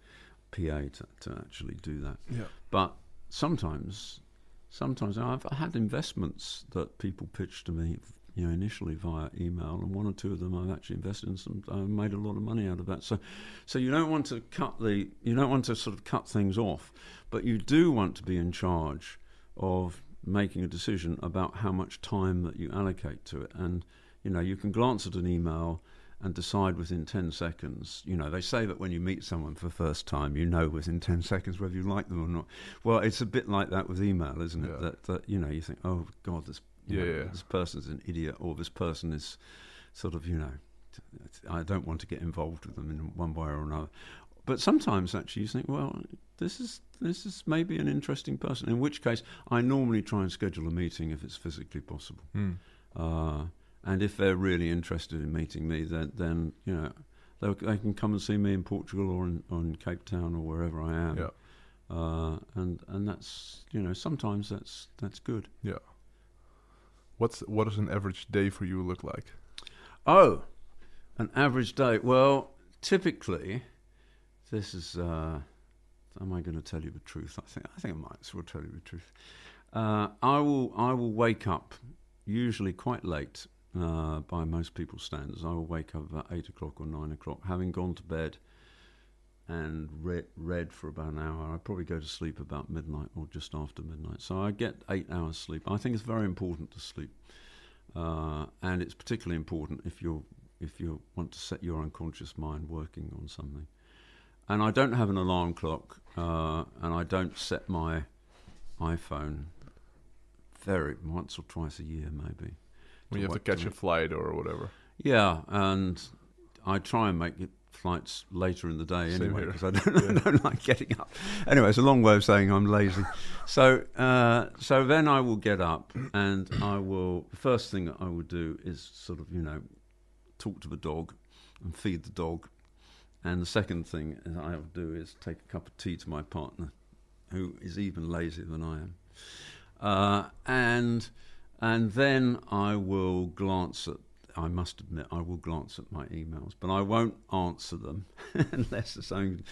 S2: PA to, to actually do that.
S1: Yeah.
S2: But sometimes, sometimes I've had investments that people pitch to me, you know, initially via email, and one or two of them I've actually invested in. Some I've made a lot of money out of that. So, so you don't want to cut the, you don't want to sort of cut things off, but you do want to be in charge of making a decision about how much time that you allocate to it. And you know, you can glance at an email and decide within 10 seconds. You know, they say that when you meet someone for the first time, you know within 10 seconds whether you like them or not. Well, it's a bit like that with email, isn't it?
S1: Yeah.
S2: That, that, you know, you think, oh, God, this,
S1: Yeah,
S2: know,
S1: yeah.
S2: this person's an idiot or this person is sort of, you know, I don't want to get involved with them in one way or another. But sometimes actually you think, well, this is this is maybe an interesting person. In which case, I normally try and schedule a meeting if it's physically possible.
S1: Mm.
S2: Uh, and if they're really interested in meeting me, then then you know they they can come and see me in Portugal or in, or in Cape Town or wherever I am.
S1: Yeah.
S2: Uh, and and that's you know sometimes that's that's good.
S1: Yeah. What's what does an average day for you look like?
S2: Oh, an average day. Well, typically, this is. Uh, am I going to tell you the truth? I think I think I might as well tell you the truth. Uh, I will. I will wake up usually quite late uh, by most people's standards. I will wake up about eight o'clock or nine o'clock, having gone to bed and read, read for about an hour. I probably go to sleep about midnight or just after midnight. So I get eight hours sleep. I think it's very important to sleep, uh, and it's particularly important if you if you want to set your unconscious mind working on something. And I don't have an alarm clock, uh, and I don't set my iPhone very once or twice a year, maybe.
S1: When you have to catch a flight or whatever.
S2: Yeah, and I try and make it flights later in the day
S1: Same
S2: anyway because I don't, I don't like getting up. Anyway, it's a long way of saying I'm lazy. So, uh, so then I will get up and I will. The first thing that I will do is sort of you know talk to the dog and feed the dog, and the second thing I will do is take a cup of tea to my partner, who is even lazier than I am, uh, and and then I will glance at. I must admit, I will glance at my emails, but I won't answer them unless it's something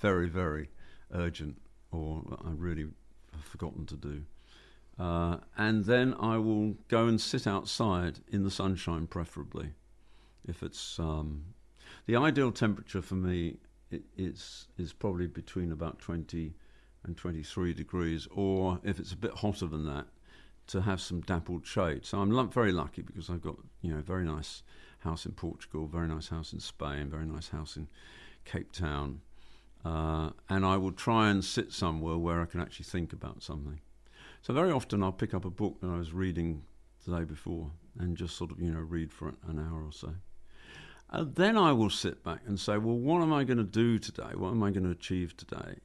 S2: very, very urgent or I really have forgotten to do. Uh, and then I will go and sit outside in the sunshine, preferably. If it's um, the ideal temperature for me, i is is probably between about twenty and twenty three degrees, or if it's a bit hotter than that, to have some dappled shade. So I'm very lucky because I've got you know very nice house in Portugal, very nice house in Spain, very nice house in Cape Town, uh, and I will try and sit somewhere where I can actually think about something. So very often I'll pick up a book that I was reading the day before and just sort of you know read for an hour or so. And then I will sit back and say, well, what am I going to do today? What am I going to achieve today?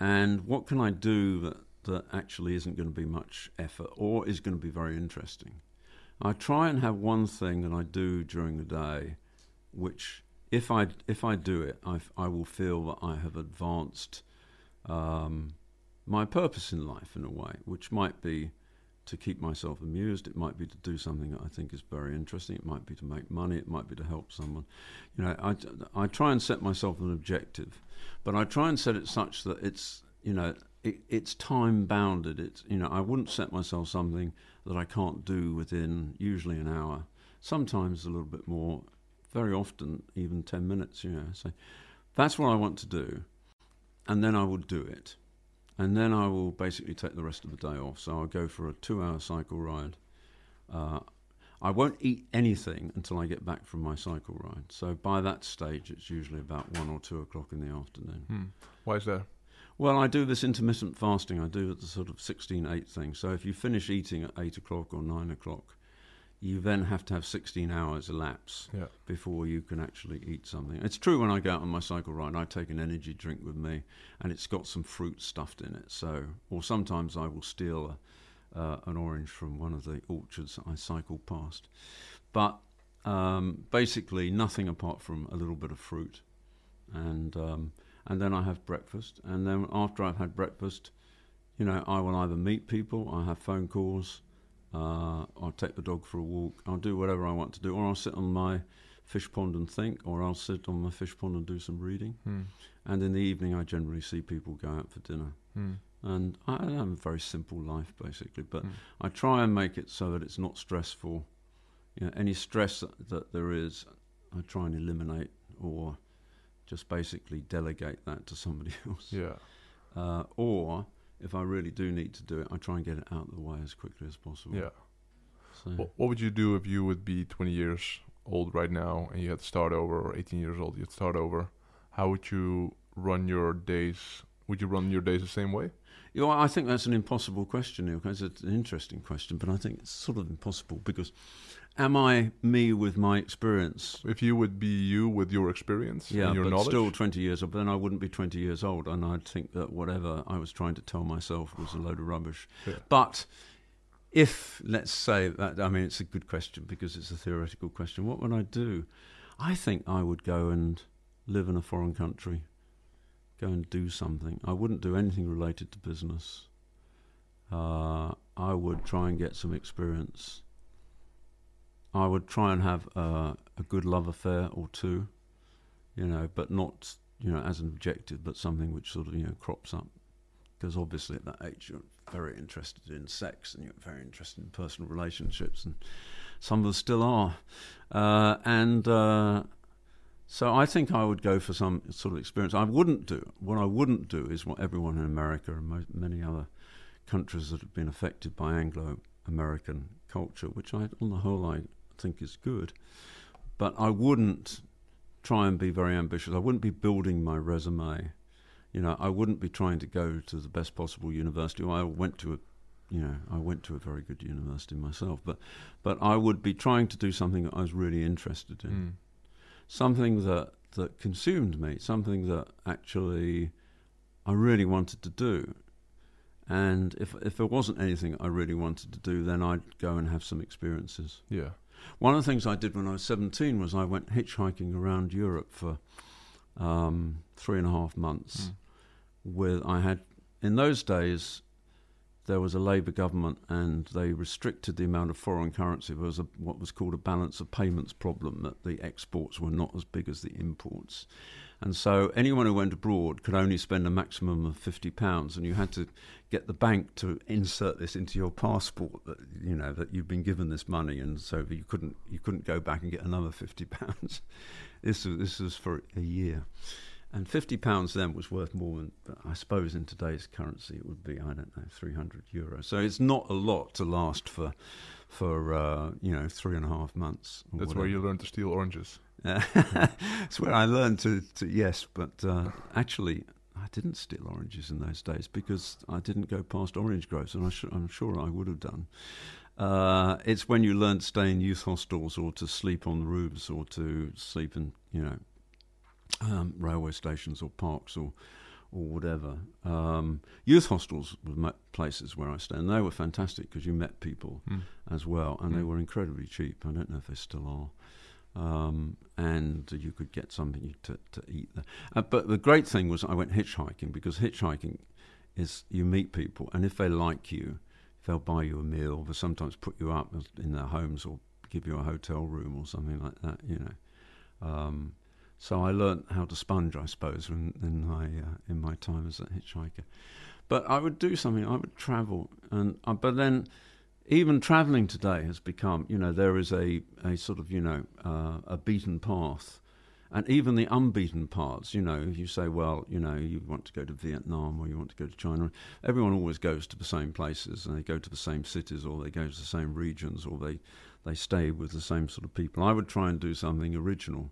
S2: And what can I do that, that actually isn't going to be much effort or is going to be very interesting? I try and have one thing that I do during the day, which if I if I do it, I, I will feel that I have advanced um, my purpose in life in a way, which might be to keep myself amused. It might be to do something that I think is very interesting. It might be to make money. It might be to help someone. You know, I, I try and set myself an objective, but I try and set it such that it's you know it, it's time bounded. It's you know I wouldn't set myself something that I can't do within usually an hour. Sometimes a little bit more. Very often even ten minutes. You know, so that's what I want to do, and then I will do it and then I will basically take the rest of the day off. So I'll go for a two-hour cycle ride. Uh, I won't eat anything until I get back from my cycle ride. So by that stage, it's usually about one or two o'clock in the afternoon.
S1: Hmm. Why is that?
S2: Well, I do this intermittent fasting. I do the sort of 16-8 thing. So if you finish eating at 8 o'clock or 9 o'clock, you then have to have 16 hours elapse
S1: yeah.
S2: before you can actually eat something. It's true when I go out on my cycle ride, I take an energy drink with me, and it's got some fruit stuffed in it. So, or sometimes I will steal a, uh, an orange from one of the orchards I cycle past. But um, basically, nothing apart from a little bit of fruit, and um, and then I have breakfast, and then after I've had breakfast, you know, I will either meet people, I have phone calls. Uh, I'll take the dog for a walk. I'll do whatever I want to do, or I'll sit on my fish pond and think, or I'll sit on my fish pond and do some reading.
S1: Hmm.
S2: And in the evening, I generally see people go out for dinner.
S1: Hmm.
S2: And I have a very simple life, basically, but
S1: Hmm.
S2: I try and make it so that it's not stressful. You know, any stress that, that there is, I try and eliminate, or just basically delegate that to somebody else.
S1: Yeah.
S2: Uh, or if I really do need to do it, I try and get it out of the way as quickly as possible.
S1: Yeah.
S2: So,
S1: What, what would you do if you would be 20 years old right now and you had to start over, or 18 years old, you had to start over? How would you run your days? Would you run your days the same way?
S2: you know, I think that's an impossible question, Neil. It's an interesting question, but I think it's sort of impossible because am I me with my experience?
S1: If you would be you with your experience
S2: Yeah,
S1: and your
S2: but
S1: knowledge?
S2: still 20 years old, but then I wouldn't be 20 years old, and I'd think that whatever I was trying to tell myself was a load of rubbish.
S1: Yeah.
S2: But if, let's say that, I mean, it's a good question because it's a theoretical question. What would I do? I think I would go and live in a foreign country, go and do something. I wouldn't do anything related to business. Uh, I would try and get some experience. I would try and have uh, a good love affair or two, you know, but not, you know, as an objective, but something which sort of, you know, crops up. Because obviously at that age you're very interested in sex and you're very interested in personal relationships, and some of us still are. Uh, and uh, so I think I would go for some sort of experience. I wouldn't do, what I wouldn't do is what everyone in America and mo- many other countries that have been affected by Anglo American culture, which I, on the whole, I think is good. But I wouldn't try and be very ambitious. I wouldn't be building my resume. You know, I wouldn't be trying to go to the best possible university. I went to a, you know, I went to a very good university myself. But, but I would be trying to do something that I was really interested in,
S1: Mm.
S2: something that that consumed me, something that actually I really wanted to do. And if if there wasn't anything I really wanted to do, then I'd go and have some experiences.
S1: Yeah.
S2: One of the things I did when I was 17 was I went hitchhiking around Europe for um, three and a half months.
S1: Mm.
S2: With I had in those days there was a Labour government and they restricted the amount of foreign currency. There was a, what was called a balance of payments problem that the exports were not as big as the imports. And so anyone who went abroad could only spend a maximum of fifty pounds, and you had to get the bank to insert this into your passport that you know that you've been given this money, and so you couldn't you couldn't go back and get another fifty pounds. this was this was for a year, and fifty pounds then was worth more than I suppose in today's currency it would be I don't know three hundred euros. So it's not a lot to last for for uh, you know three and a half months.
S1: That's where you learn to steal oranges.
S2: That's where I learned to, to yes, but uh, actually I didn't steal oranges in those days because I didn't go past orange groves, and I sh- I'm sure I would have done. Uh, it's when you learn to stay in youth hostels or to sleep on the roofs or to sleep in, you know, um, railway stations or parks or or whatever. Um, youth hostels were places where I stayed, and they were fantastic because you met people mm. as well, and mm. they hmm. were incredibly cheap. I don't know if they still are. Um, and you could get something to, to eat there. Uh, but the great thing was I went hitchhiking because hitchhiking is you meet people, and if they like you, they'll buy you a meal. They sometimes put you up in their homes or give you a hotel room or something like that. You know. Um, so I learnt how to sponge, I suppose, in, in my uh, in my time as a hitchhiker. But I would do something. I would travel, and uh, but then even traveling today has become, you know, there is a a sort of you know uh, a beaten path. And even the unbeaten paths, you know, you say, well, you know, you want to go to Vietnam or you want to go to China. Everyone always goes to the same places and they go to the same cities or they go to the same regions or they, they stay with the same sort of people. I would try and do something original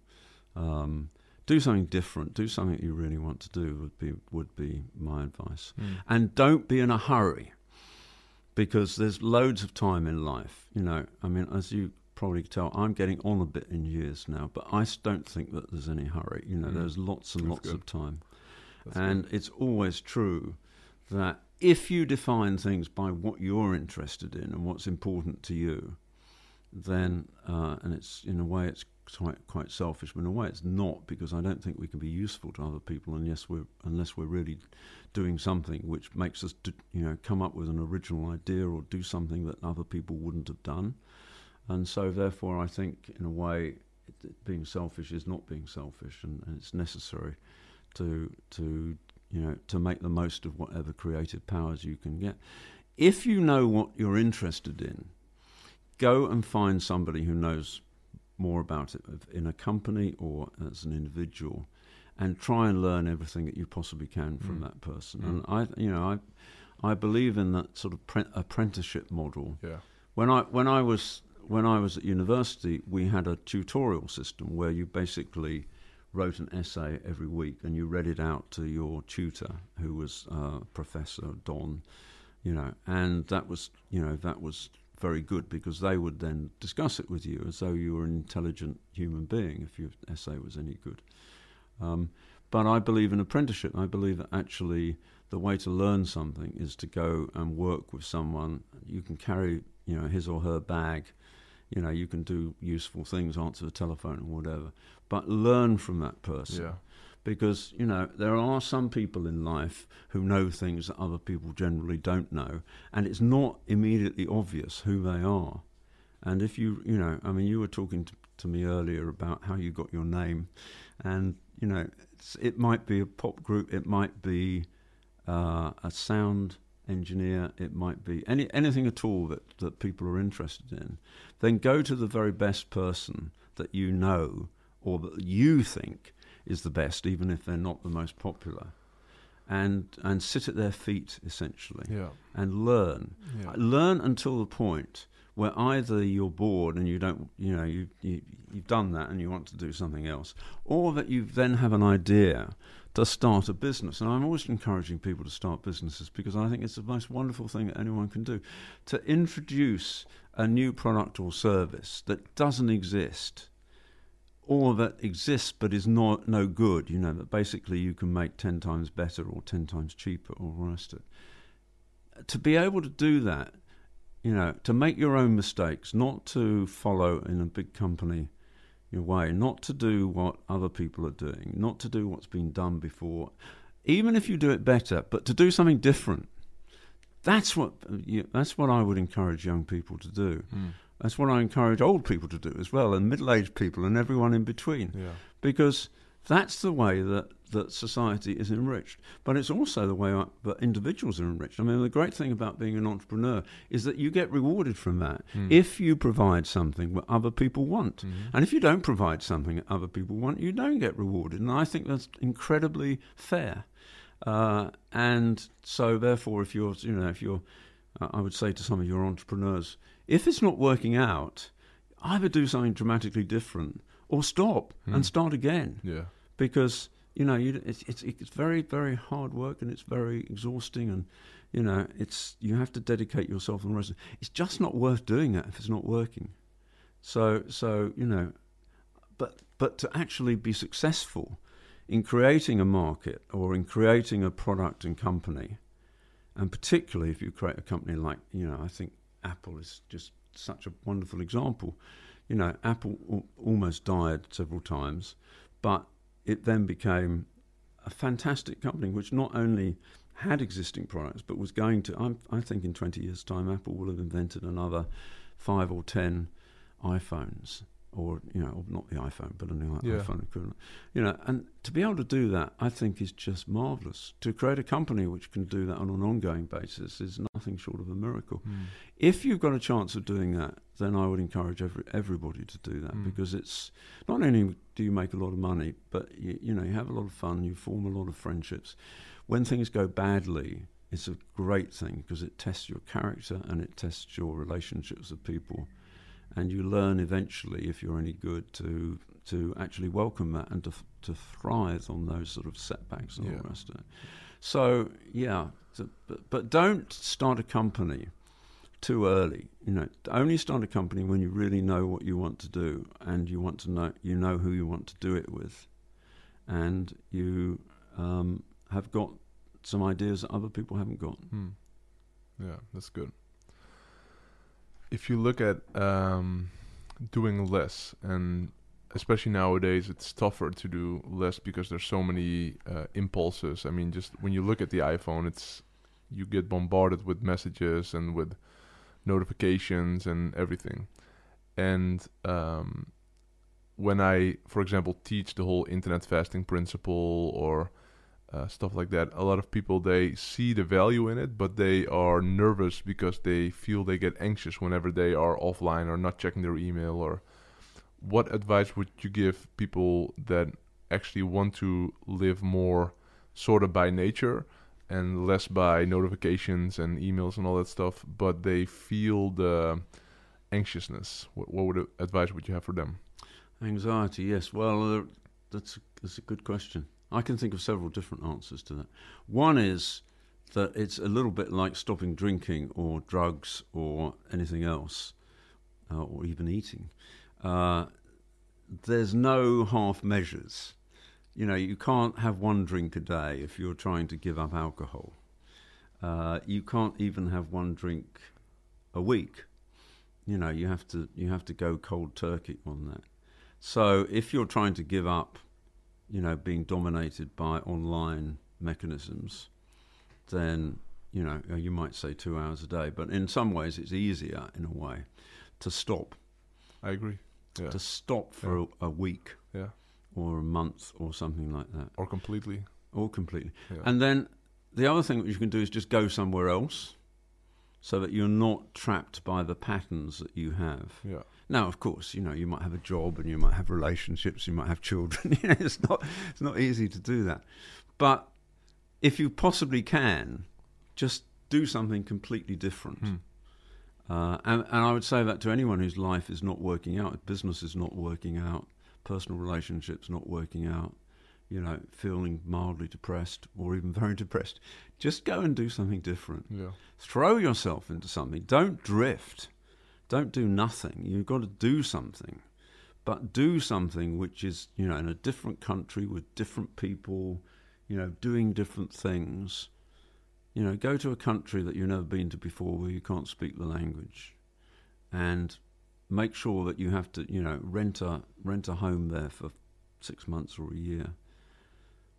S2: um, do something different. Do something you really want to do would be would be my advice. Mm. And don't be in a hurry, because there's loads of time in life. You know, I mean, as you probably tell, I'm getting on a bit in years now, but I don't think that there's any hurry. You know, mm. there's lots and That's lots good. of time, That's and good. it's always true that if you define things by what you're interested in and what's important to you, then uh, and it's in a way it's quite quite selfish, but in a way it's not because I don't think we can be useful to other people unless we're unless we're really doing something which makes us do, you know come up with an original idea or do something that other people wouldn't have done, and so therefore I think in a way it, being selfish is not being selfish, and, and it's necessary to to you know to make the most of whatever creative powers you can get. If you know what you're interested in, go and find somebody who knows more about it in a company or as an individual, and try and learn everything that you possibly can from mm. that person. Mm. And I, you know, I, I believe in that sort of pre- apprenticeship model.
S1: Yeah.
S2: When I when I was when I was at university, we had a tutorial system where you basically wrote an essay every week and you read it out to your tutor, who was uh, Professor Don, you know, and that was you know that was very good because they would then discuss it with you as though you were an intelligent human being if your essay was any good. Um, but I believe in apprenticeship. I believe that actually the way to learn something is to go and work with someone. You can carry, you know, his or her bag. You know, you can do useful things, answer the telephone or whatever. But learn from that person.
S1: Yeah
S2: because you know there are some people in life who know things that other people generally don't know and it's not immediately obvious who they are. And if you you know i mean you were talking to, to me earlier about how you got your name and you know it might be a pop group it might be uh, a sound engineer it might be any anything at all that that people are interested in then go to the very best person that you know or that you think is the best, even if they're not the most popular. And and sit at their feet essentially,
S1: yeah.
S2: and learn. Yeah. Learn until the point where either you're bored and you don't, you know, you, you you've done that and you want to do something else, or that you then have an idea to start a business. And I'm always encouraging people to start businesses because I think it's the most wonderful thing that anyone can do to introduce a new product or service that doesn't exist or that exists but is not no good. You know that basically you can make ten times better or ten times cheaper or rest it. To be able to do that, you know, to make your own mistakes, not to follow in a big company your way, not to do what other people are doing, not to do what's been done before, even if you do it better, but to do something different. That's what you, that's what I would encourage young people to do. Mm. That's what I encourage old people to do as well, and middle aged people, and everyone in between.
S1: Yeah.
S2: Because that's the way that, that society is enriched. But it's also the way that individuals are enriched. I mean, the great thing about being an entrepreneur is that you get rewarded from that mm. if you provide something that other people want. Mm-hmm. And if you don't provide something that other people want, you don't get rewarded. And I think that's incredibly fair. Uh, and so, therefore, if you're, you know, if you're, uh, I would say to some of your entrepreneurs, if it's not working out, either do something dramatically different or stop mm. and start again.
S1: Yeah.
S2: Because you know, you, it's, it's it's very very hard work and it's very exhausting and you know it's you have to dedicate yourself and the rest. It's just not worth doing that if it's not working. So so you know, but but to actually be successful in creating a market or in creating a product and company, and particularly if you create a company like you know, I think Apple is just such a wonderful example. You know, Apple al- almost died several times, but it then became a fantastic company which not only had existing products but was going to. I'm, I think in 20 years' time, Apple will have invented another five or ten iPhones or you know, not the iPhone, but an
S1: Yeah.
S2: iPhone equivalent. You know, and to be able to do that, I think is just marvelous. To create a company which can do that on an ongoing basis is nothing short of a miracle.
S1: Mm.
S2: If you've got a chance of doing that, then I would encourage every, everybody to do that
S1: Mm.
S2: because it's not only do you make a lot of money, but you, you know you have a lot of fun, you form a lot of friendships. When things go badly, it's a great thing because it tests your character and it tests your relationships with people, and you learn eventually, if you're any good, to to actually welcome that and to to thrive on those sort of setbacks and all the rest of it. So yeah, so, but, but don't start a company too early. You know, only start a company when you really know what you want to do and you want to know you know who you want to do it with, and you um, have got some ideas that other people haven't got.
S1: Hmm. Yeah, that's good. If you look at um, doing less, and especially nowadays, it's tougher to do less because there's so many uh, impulses. I mean, just when you look at the iPhone, it's you get bombarded with messages and with notifications and everything. And um, when I, for example, teach the whole internet fasting principle or uh, stuff like that. A lot of people they see the value in it, but they are nervous because they feel they get anxious whenever they are offline or not checking their email. Or what advice would you give people that actually want to live more sort of by nature and less by notifications and emails and all that stuff, but they feel the anxiousness? What, what would advice would you have for them?
S2: Anxiety, yes. Well, uh, that's that's a good question. I can think of several different answers to that. One is that it's a little bit like stopping drinking or drugs or anything else, uh, or even eating. Uh, there's no half measures. You know, you can't have one drink a day if you're trying to give up alcohol. Uh, you can't even have one drink a week. You know, you have to you have to go cold turkey on that. So if you're trying to give up, you know, being dominated by online mechanisms, then you know uh, you might say two hours a day. But in some ways, it's easier in a way to stop
S1: I agree. Yeah.
S2: to stop for a, a week
S1: yeah.
S2: or a month or something like that,
S1: Or completely.
S2: or completely.
S1: Yeah.
S2: And then the other thing that you can do is just go somewhere else, so that you're not trapped by the patterns that you have.
S1: yeah.
S2: Now, of course, you know you might have a job and you might have relationships, you might have children. you know, it's not it's not easy to do that, but if you possibly can, just do something completely different.
S1: Hmm.
S2: Uh, and, and I would say that to anyone whose life is not working out, business is not working out, personal relationships not working out, you know, feeling mildly depressed or even very depressed, just go and do something different.
S1: Yeah.
S2: Throw yourself into something. Don't drift. Don't do nothing. You've got to do something. But do something which is, you know, in a different country with different people, you know, doing different things. You know, go to a country that you've never been to before where you can't speak the language. And make sure that you have to, you know, rent a rent a home there for six months or a year.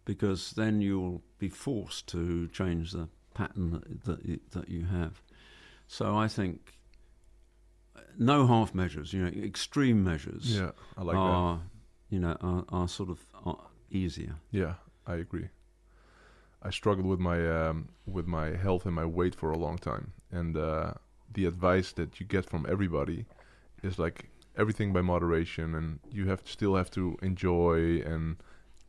S2: Because then you'll be forced to change the pattern that that you, that you have. So I think no half measures, you know, extreme measures
S1: Yeah. I like that.
S2: are, you know, are, are sort of are easier.
S1: Yeah, I agree. I struggled with my um, with my health and my weight for a long time, and uh, the advice that you get from everybody is like everything by moderation, and you have still have to enjoy and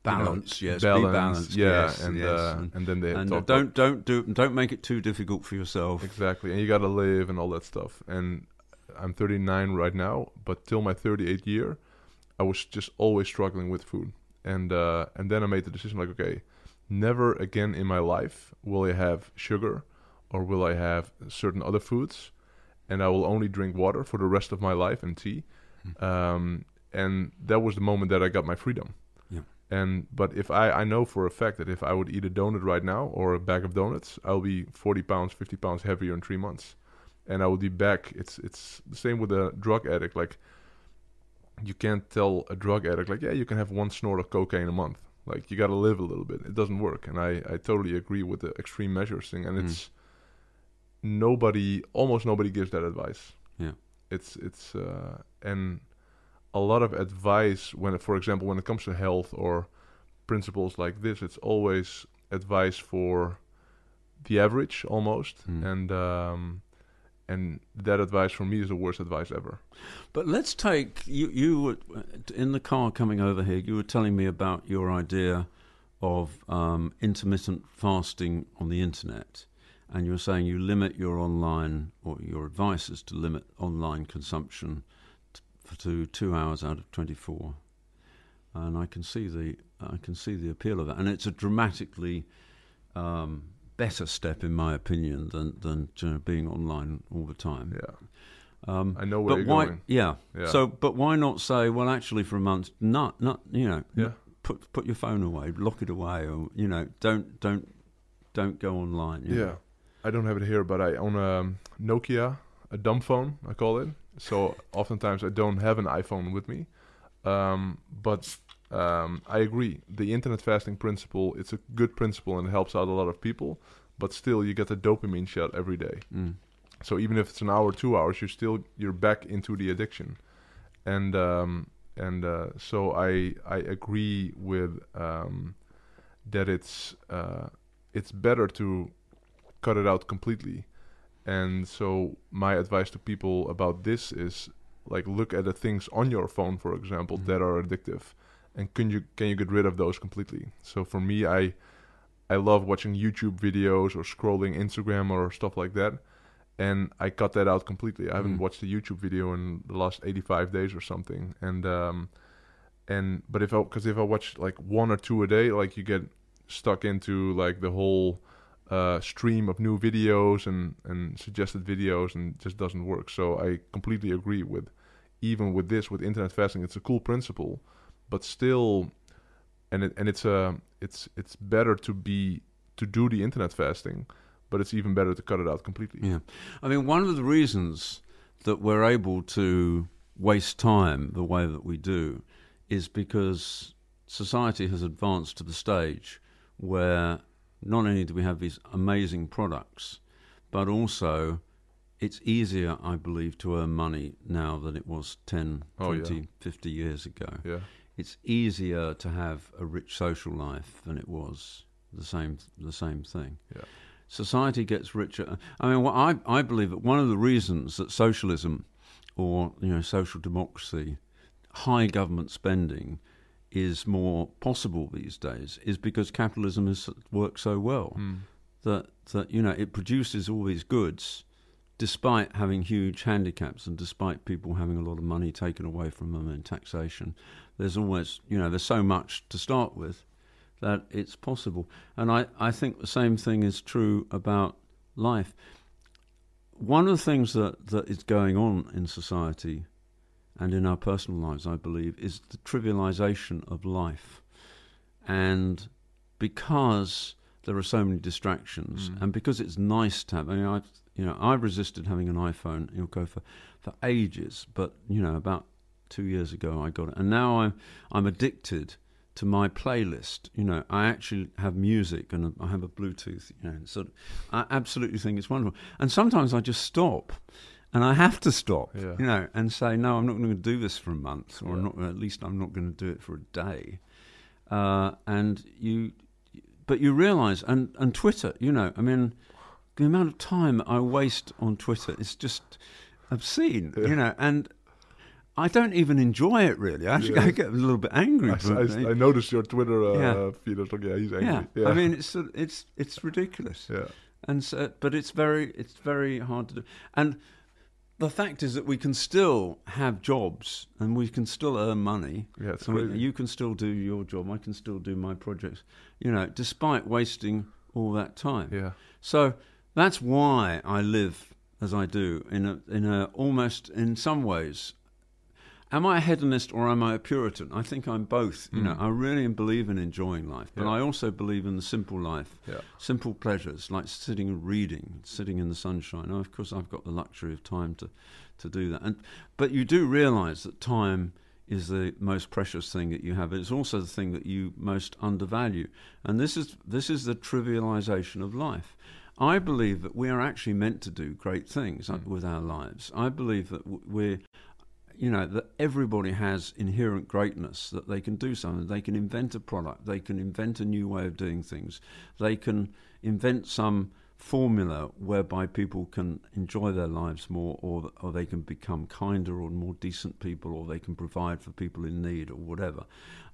S1: you know,
S2: Balance, yes,
S1: balance,
S2: be balanced,
S1: yeah,
S2: yes,
S1: and
S2: yes,
S1: uh,
S2: and,
S1: and then they
S2: and, don't don't do don't make it too difficult for yourself.
S1: Exactly, and you gotta live and all that stuff. And I'm 39 right now, but till my 38th year, I was just always struggling with food. and uh, and then I made the decision like, okay, never again in my life will I have sugar, or will I have certain other foods, and I will only drink water for the rest of my life and tea.
S2: Mm.
S1: Um, and that was the moment that I got my freedom.
S2: Yeah.
S1: And but if I I know for a fact that if I would eat a donut right now or a bag of donuts, I'll be 40 pounds, 50 pounds heavier in three months, and I will be back. It's it's the same with a drug addict. Like you can't tell a drug addict like yeah you can have one snort of cocaine a month. Like you got to live a little bit. It doesn't work, and I I totally agree with the extreme measures thing. And
S2: Mm.
S1: it's nobody, almost nobody gives that advice.
S2: Yeah.
S1: It's it's uh, and a lot of advice when, for example, when it comes to health or principles like this, it's always advice for the average almost,
S2: Mm.
S1: and um, and that advice for me is the worst advice ever.
S2: But let's take you. You were in the car coming over here. You were telling me about your idea of um, intermittent fasting on the internet, and you were saying you limit your online, or your advice is to limit online consumption to two hours out of twenty-four. And I can see the I can see the appeal of that, and it's a dramatically um, better step, in my opinion, than than you know, being online all the time.
S1: Yeah,
S2: Um,
S1: I know where
S2: but
S1: you're
S2: why?
S1: going.
S2: Yeah.
S1: Yeah.
S2: So, but why not say, well, actually, for a month, not, not, you know,
S1: Yeah.
S2: put put your phone away, lock it away, or you know, don't don't don't go online.
S1: Yeah.
S2: know.
S1: I don't have it here, but I own a Nokia, a dumb phone, I call it. So oftentimes I don't have an iPhone with me. Um, but um, I agree. The internet fasting principle, it's a good principle and it helps out a lot of people. But still, you get a dopamine shot every day.
S2: Mm.
S1: So even if it's an hour, two hours, you're still you're back into the addiction, and um, and uh, so I I agree with um, that it's uh, it's better to cut it out completely, and so my advice to people about this is like look at the things on your phone, for example,
S2: Mhm.
S1: that are addictive, and can you can you get rid of those completely? So for me, I I love watching YouTube videos or scrolling Instagram or stuff like that and I cut that out completely. I haven't
S2: Mm.
S1: watched a YouTube video in the last 85 days or something. And um, and but if I because if I watch like one or two a day, like you get stuck into like the whole uh, stream of new videos and and suggested videos, and just doesn't work. So I completely agree with even with this with internet fasting. It's a cool principle, but still, and it and it's a it's it's better to be to do the internet fasting but it's even better to cut it out completely.
S2: Yeah. I mean, one of the reasons that we're able to waste time the way that we do is because society has advanced to the stage where not only do we have these amazing products, but also it's easier, I believe, to earn money now than it was 10,
S1: Oh, yeah.
S2: 20, 50 years ago.
S1: Yeah,
S2: It's easier to have a rich social life than it was the same the same thing
S1: yeah,
S2: society gets richer. I mean, what I, I believe that one of the reasons that socialism or you know social democracy, high government spending, is more possible these days is because capitalism has worked so well
S1: Mm.
S2: that that you know it produces all these goods despite having huge handicaps and despite people having a lot of money taken away from them in taxation there's always you know there's so much to start with that it's possible and i i think the same thing is true about life one of the things that that is going on in society and in our personal lives i believe is the trivialization of life and because there are so many distractions,
S1: Mm.
S2: and because it's nice to have. I mean, I, you know, I've resisted having an iPhone, Eelco, for for ages, but you know, about two years ago, I got it, and now I'm I'm addicted to my playlist. You know, I actually have music, and I have a Bluetooth. You know, so I absolutely think it's wonderful. And sometimes I just stop. And I have to stop,
S1: Yeah.
S2: you know, and say no. I'm not going to do this for a month, or
S1: Yeah.
S2: not. At least I'm not going to do it for a day uh, and you, but you realise, and and Twitter, you know, I mean, the amount of time I waste on Twitter is just obscene,
S1: Yeah.
S2: you know, and I don't even enjoy it really. I actually
S1: Yeah.
S2: I get a little bit angry.
S1: I, I, I noticed your Twitter uh,
S2: Yeah.
S1: feed. I was like, yeah, he's angry.
S2: yeah.
S1: Yeah,
S2: I mean, it's it's it's ridiculous,
S1: yeah,
S2: and so, but it's very it's very hard to do, and the fact is that we can still have jobs and we can still earn money.
S1: Yeah, it's
S2: we-
S1: crazy.
S2: you can still do your job. I can still do my projects. You know, despite wasting all that time.
S1: Yeah.
S2: So that's why I live as I do in a in a almost in some ways. Am I a hedonist or am I a Puritan? I think I'm both. You know,
S1: Mm.
S2: I really believe in enjoying life, but
S1: Yeah.
S2: I also believe in the simple life,
S1: Yeah.
S2: simple pleasures like sitting and reading, sitting in the sunshine. Now, of course, I've got the luxury of time to to do that, and but you do realise that time is the most precious thing that you have. It's also the thing that you most undervalue, and this is this is the trivialisation of life. I believe that we are actually meant to do great things
S1: Mm.
S2: with our lives. I believe that we're you know that everybody has inherent greatness that they can do something. They can invent a product. They can invent a new way of doing things. They can invent some formula whereby people can enjoy their lives more or or they can become kinder or more decent people or they can provide for people in need or whatever.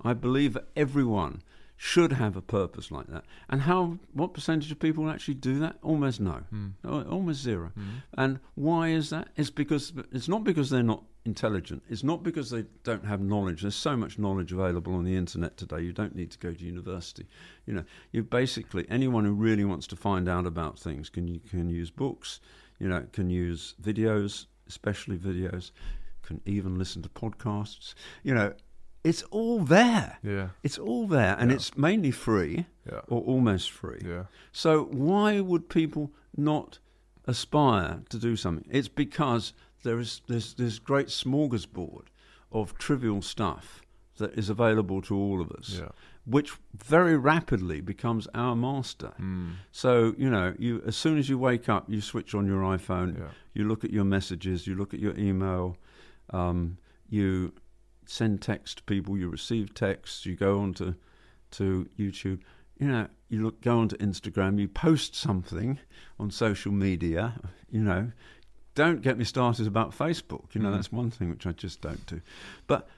S2: I believe that everyone should have a purpose like that. And how what percentage of people actually do that? Almost no.
S1: Mm.
S2: Almost zero.
S1: Mm.
S2: and why is that? It's because it's not because they're not intelligent. It's not because they don't have knowledge. There's so much knowledge available on the internet today. You don't need to go to university. You know, you basically anyone who really wants to find out about things can you can use books. You know, can use videos, especially videos. Can even listen to podcasts. You know, it's all there.
S1: Yeah.
S2: It's all there, and
S1: Yeah.
S2: it's mainly free
S1: Yeah.
S2: or almost free.
S1: Yeah.
S2: So why would people not aspire to do something? It's because there is this this great smorgasbord of trivial stuff that is available to all of us,
S1: Yeah.
S2: which very rapidly becomes our master.
S1: Mm.
S2: So you know, you as soon as you wake up, you switch on your iPhone,
S1: Yeah.
S2: you look at your messages, you look at your email, um, you send text to people, you receive texts, you go on to, to YouTube, you know, you look go onto Instagram, you post something on social media, you know. Don't get me started about Facebook. You know,
S1: Mhm.
S2: that's one thing which I just don't do. But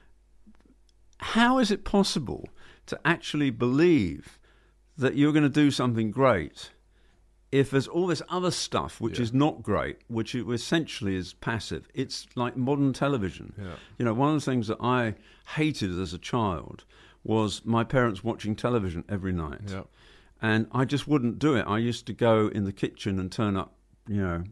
S2: how is it possible to actually believe that you're going to do something great if there's all this other stuff which
S1: Yeah.
S2: is not great, which essentially is passive? It's like modern television.
S1: Yeah.
S2: You know, one of the things that I hated as a child was my parents watching television every night.
S1: Yeah.
S2: And I just wouldn't do it. I used to go in the kitchen and turn up, you know,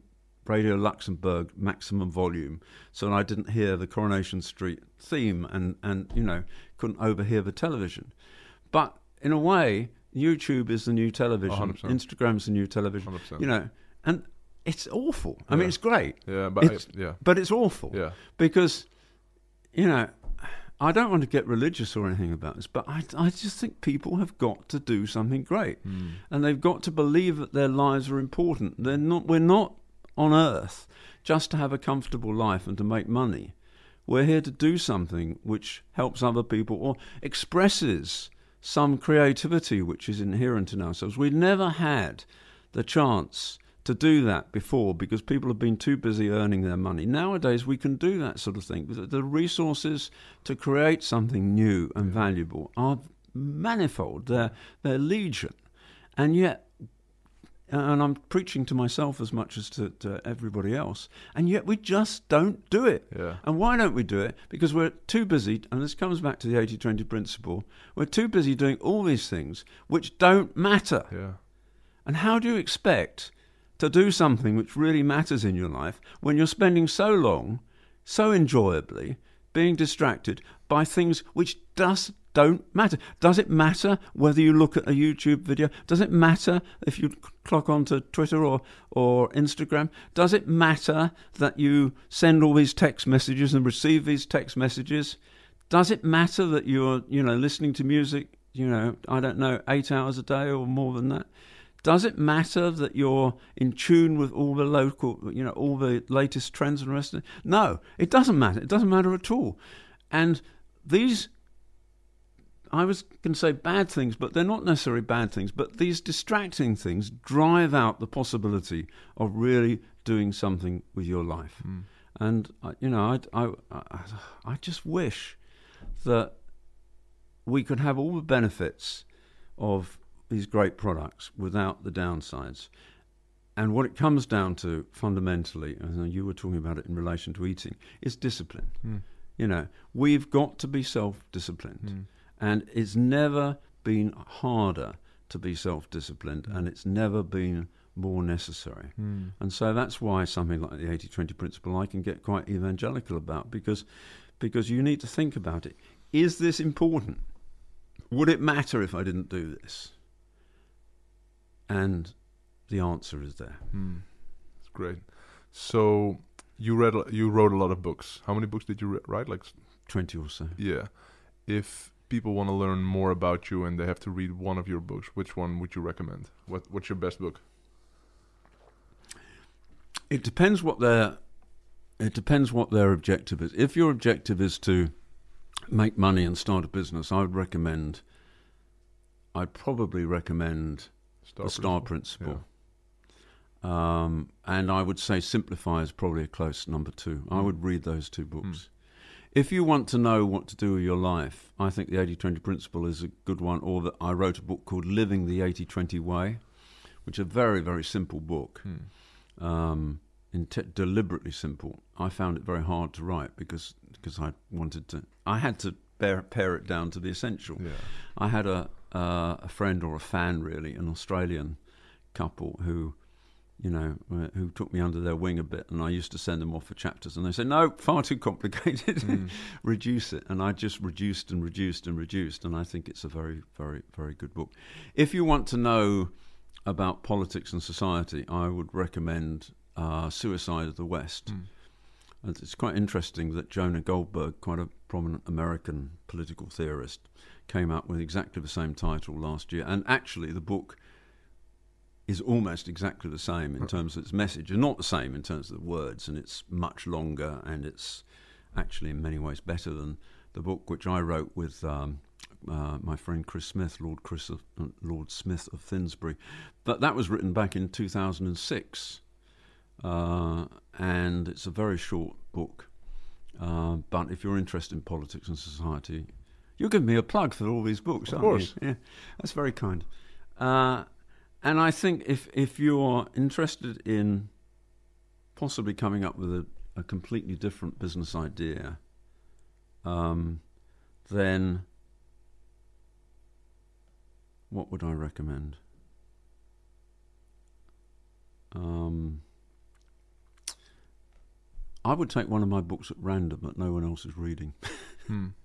S2: Radio Luxembourg maximum volume so I didn't hear the Coronation Street theme and, and you know, couldn't overhear the television. But in a way, YouTube is the new television.
S1: 100%.
S2: Instagram's the new television.
S1: 100%.
S2: You know, and it's awful. I mean, it's great,
S1: Yeah. But
S2: It's-
S1: yeah.
S2: but it's awful
S1: Yeah.
S2: because you know I don't want to get religious or anything about this, but I, I just think people have got to do something great,
S1: Mm.
S2: and they've got to believe that their lives are important. They're not. We're not on Earth just to have a comfortable life and to make money. We're here to do something which helps other people or expresses some creativity which is inherent in ourselves. We've never had the chance to do that before because people have been too busy earning their money. Nowadays, we can do that sort of thing. The- The resources to create something new and valuable are manifold, they're, they're legion. And yet, and I'm preaching to myself as much as to, to everybody else, and yet we just don't do it.
S1: Yeah.
S2: And why don't we do it? Because we're too busy, and this comes back to the 80 20 principle. We're too busy doing all these things which don't matter.
S1: Yeah.
S2: And how do you expect to do something which really matters in your life when you're spending so long, so enjoyably, being distracted by things which just don't matter? Does it matter whether you look at a YouTube video? Does it matter if you clock onto Twitter or, or Instagram? Does it matter that you send all these text messages and receive these text messages? Does it matter that you're, you know, listening to music, you know, I don't know, eight hours a day or more than that? Does it matter that you're in tune with all the local, you know, all the latest trends and the rest of it? No, it doesn't matter. It doesn't matter at all. And these, I was going to say bad things, but they're not necessarily bad things. But these distracting things drive out the possibility of really doing something with your life.
S1: Mm.
S2: And you know, I, I, I, just wish that we could have all the benefits of these great products without the downsides. and what it comes down to fundamentally, and you were talking about it in relation to eating, is discipline.
S1: Mm.
S2: You know, we've got to be self-disciplined,
S1: Mm.
S2: And it's never been harder to be self-disciplined,
S1: Mm.
S2: and it's never been more necessary.
S1: Mm.
S2: And so that's why something like the 80-20 principle I can get quite evangelical about because because you need to think about it. Is this important? Would it matter if I didn't do this? And the answer is there.
S1: Mm. It's great. So you read you wrote a lot of books. How many books did you write? Like
S2: 20 or so.
S1: yeah. If people want to learn more about you and they have to read one of your books, which one would you recommend? What what's your best book?
S2: It depends what their it depends what their objective is. If your objective is to make money and start a business, I would recommend I'd probably recommend
S1: Star
S2: the Star Principle. Um, and I would say Simplify is probably a close number two. I
S1: Mm.
S2: would read those two books. If you want to know what to do with your life, I think the 80 20 principle is a good one. Or that I wrote a book called Living the 80 20 Way, which is a very, very simple book,
S1: Hmm.
S2: um, inte- deliberately simple. I found it very hard to write because because I wanted to, I had to pare, pare it down to the essential.
S1: Yeah.
S2: I had a uh, a friend or a fan, really, an Australian couple who, you know, uh, who took me under their wing a bit, and I used to send them off for chapters, and they said, "No, far too complicated.
S1: Mm.
S2: Reduce it." And I just reduced and reduced and reduced, and I think it's a very, very, very good book. If you want to know about politics and society, I would recommend uh, "Suicide of the West."
S1: Mm.
S2: And it's quite interesting that Jonah Goldberg, quite a prominent American political theorist, came out with exactly the same title last year. And actually, the book is almost exactly the same in terms of its message, and not the same in terms of the words. And it's much longer, and it's actually in many ways better than the book which I wrote with um, uh, my friend Chris Smith, Lord Chris of, uh, Lord Smith of Finsbury. But that was written back in 2006, uh, and it's a very short book. Uh, but if you're interested in politics and society, you're giving me a plug for all these books,
S1: Of
S2: aren't
S1: course.
S2: you? Yeah, that's very kind. And I think if if you're interested in possibly coming up with a, a completely different business idea, um, then what would I recommend? Um, I would take one of my books at random that no one else is reading.
S1: Hmm.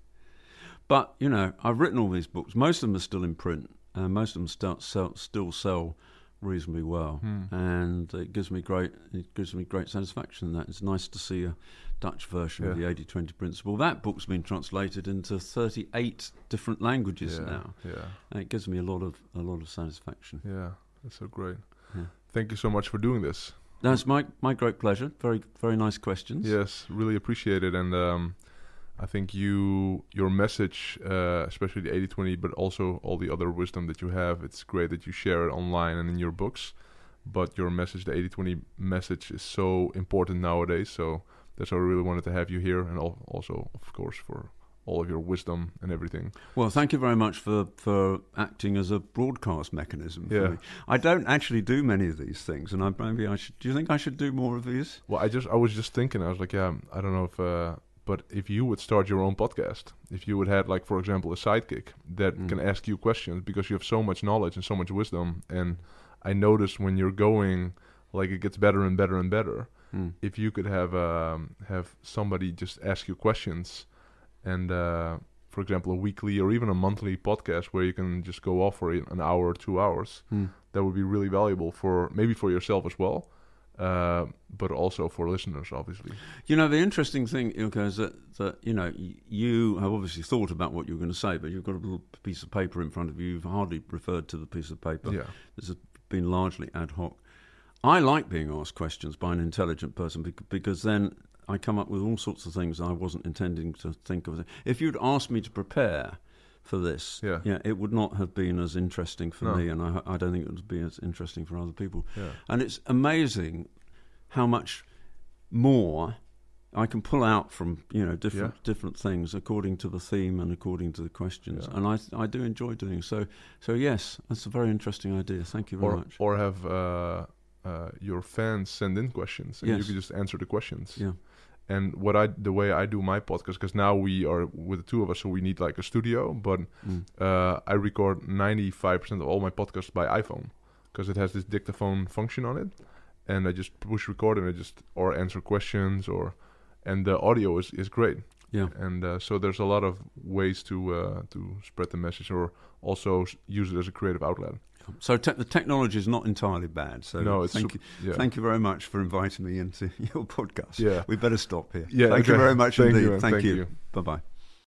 S2: But you know, I've written all these books. Most of them are still in print, and most of them still sell, still sell reasonably well.
S1: Hmm.
S2: And it gives me great it gives me great satisfaction. That it's nice to see a Dutch version of the 80-20 principle. That book's been translated into thirty-eight different languages
S1: yeah.
S2: now,
S1: Yeah.
S2: and it gives me a lot of a lot of satisfaction.
S1: Yeah. That's so great.
S2: Yeah.
S1: Thank you so much for doing this.
S2: That's my my great pleasure. Very very nice questions.
S1: Yes, really appreciate it, and um, I think you your message, uh, especially the 80-20, but also all the other wisdom that you have. It's great that you share it online and in your books. But your message, the 80-20 message, is so important nowadays. So that's why I really wanted to have you here, and also, of course, for all of your wisdom and everything.
S2: Well, thank you very much for, for acting as a broadcast mechanism. For
S1: Yeah.
S2: me. I don't actually do many of these things, and I maybe I should. Do you think I should do more of these?
S1: Well, I just I was just thinking. I was like, yeah, I don't know if, uh, but if you would start your own podcast, if you would have like, for example, a sidekick that
S2: Mm.
S1: can ask you questions because you have so much knowledge and so much wisdom, and I notice when you're going, like it gets better and better and better.
S2: Hmm.
S1: If you could have um, have somebody just ask you questions, and uh, for example, a weekly or even a monthly podcast where you can just go off for an hour or two hours,
S2: Hmm.
S1: that would be really valuable for maybe for yourself as well, uh, but also for listeners, obviously.
S2: You know, the interesting thing, Eelco, is that, that you know you have obviously thought about what you were going to say, but you've got a little piece of paper in front of you. You've hardly referred to the piece of paper.
S1: Yeah,
S2: This has been largely ad hoc. I like being asked questions by an intelligent person because then I come up with all sorts of things I wasn't intending to think of. If you'd asked me to prepare for this,
S1: Yeah.
S2: it would not have been as interesting for
S1: No.
S2: me, and I, I don't think it would be as interesting for other people.
S1: yeah,
S2: And it's amazing how much more I can pull out from you know different
S1: Yeah.
S2: different things according to the theme and according to the questions,
S1: Yeah.
S2: and I I do enjoy doing so. So yes, that's a very interesting idea. Thank you very
S1: or
S2: much.
S1: or have uh, uh, your fans send in questions, and you can just answer the questions.
S2: Yeah.
S1: And what I the way I do my podcast because now we are with the two of us, so we need like a studio. But
S2: Mm.
S1: uh, I record ninety five percent of all my podcasts by iPhone because it has this dictaphone function on it, and I just push record and I just or answer questions or, and the audio is is great.
S2: Yeah.
S1: And uh, so there's a lot of ways to uh, to spread the message or also use it as a creative outlet.
S2: So te- the technology is not entirely bad. So
S1: no, it's
S2: thank you,
S1: yeah.
S2: thank you very much for inviting me into your podcast.
S1: Yeah.
S2: We better stop here.
S1: Yeah,
S2: Thank you very much
S1: Thank
S2: indeed.
S1: you,
S2: thank,
S1: thank
S2: you.
S1: you.
S2: Bye bye.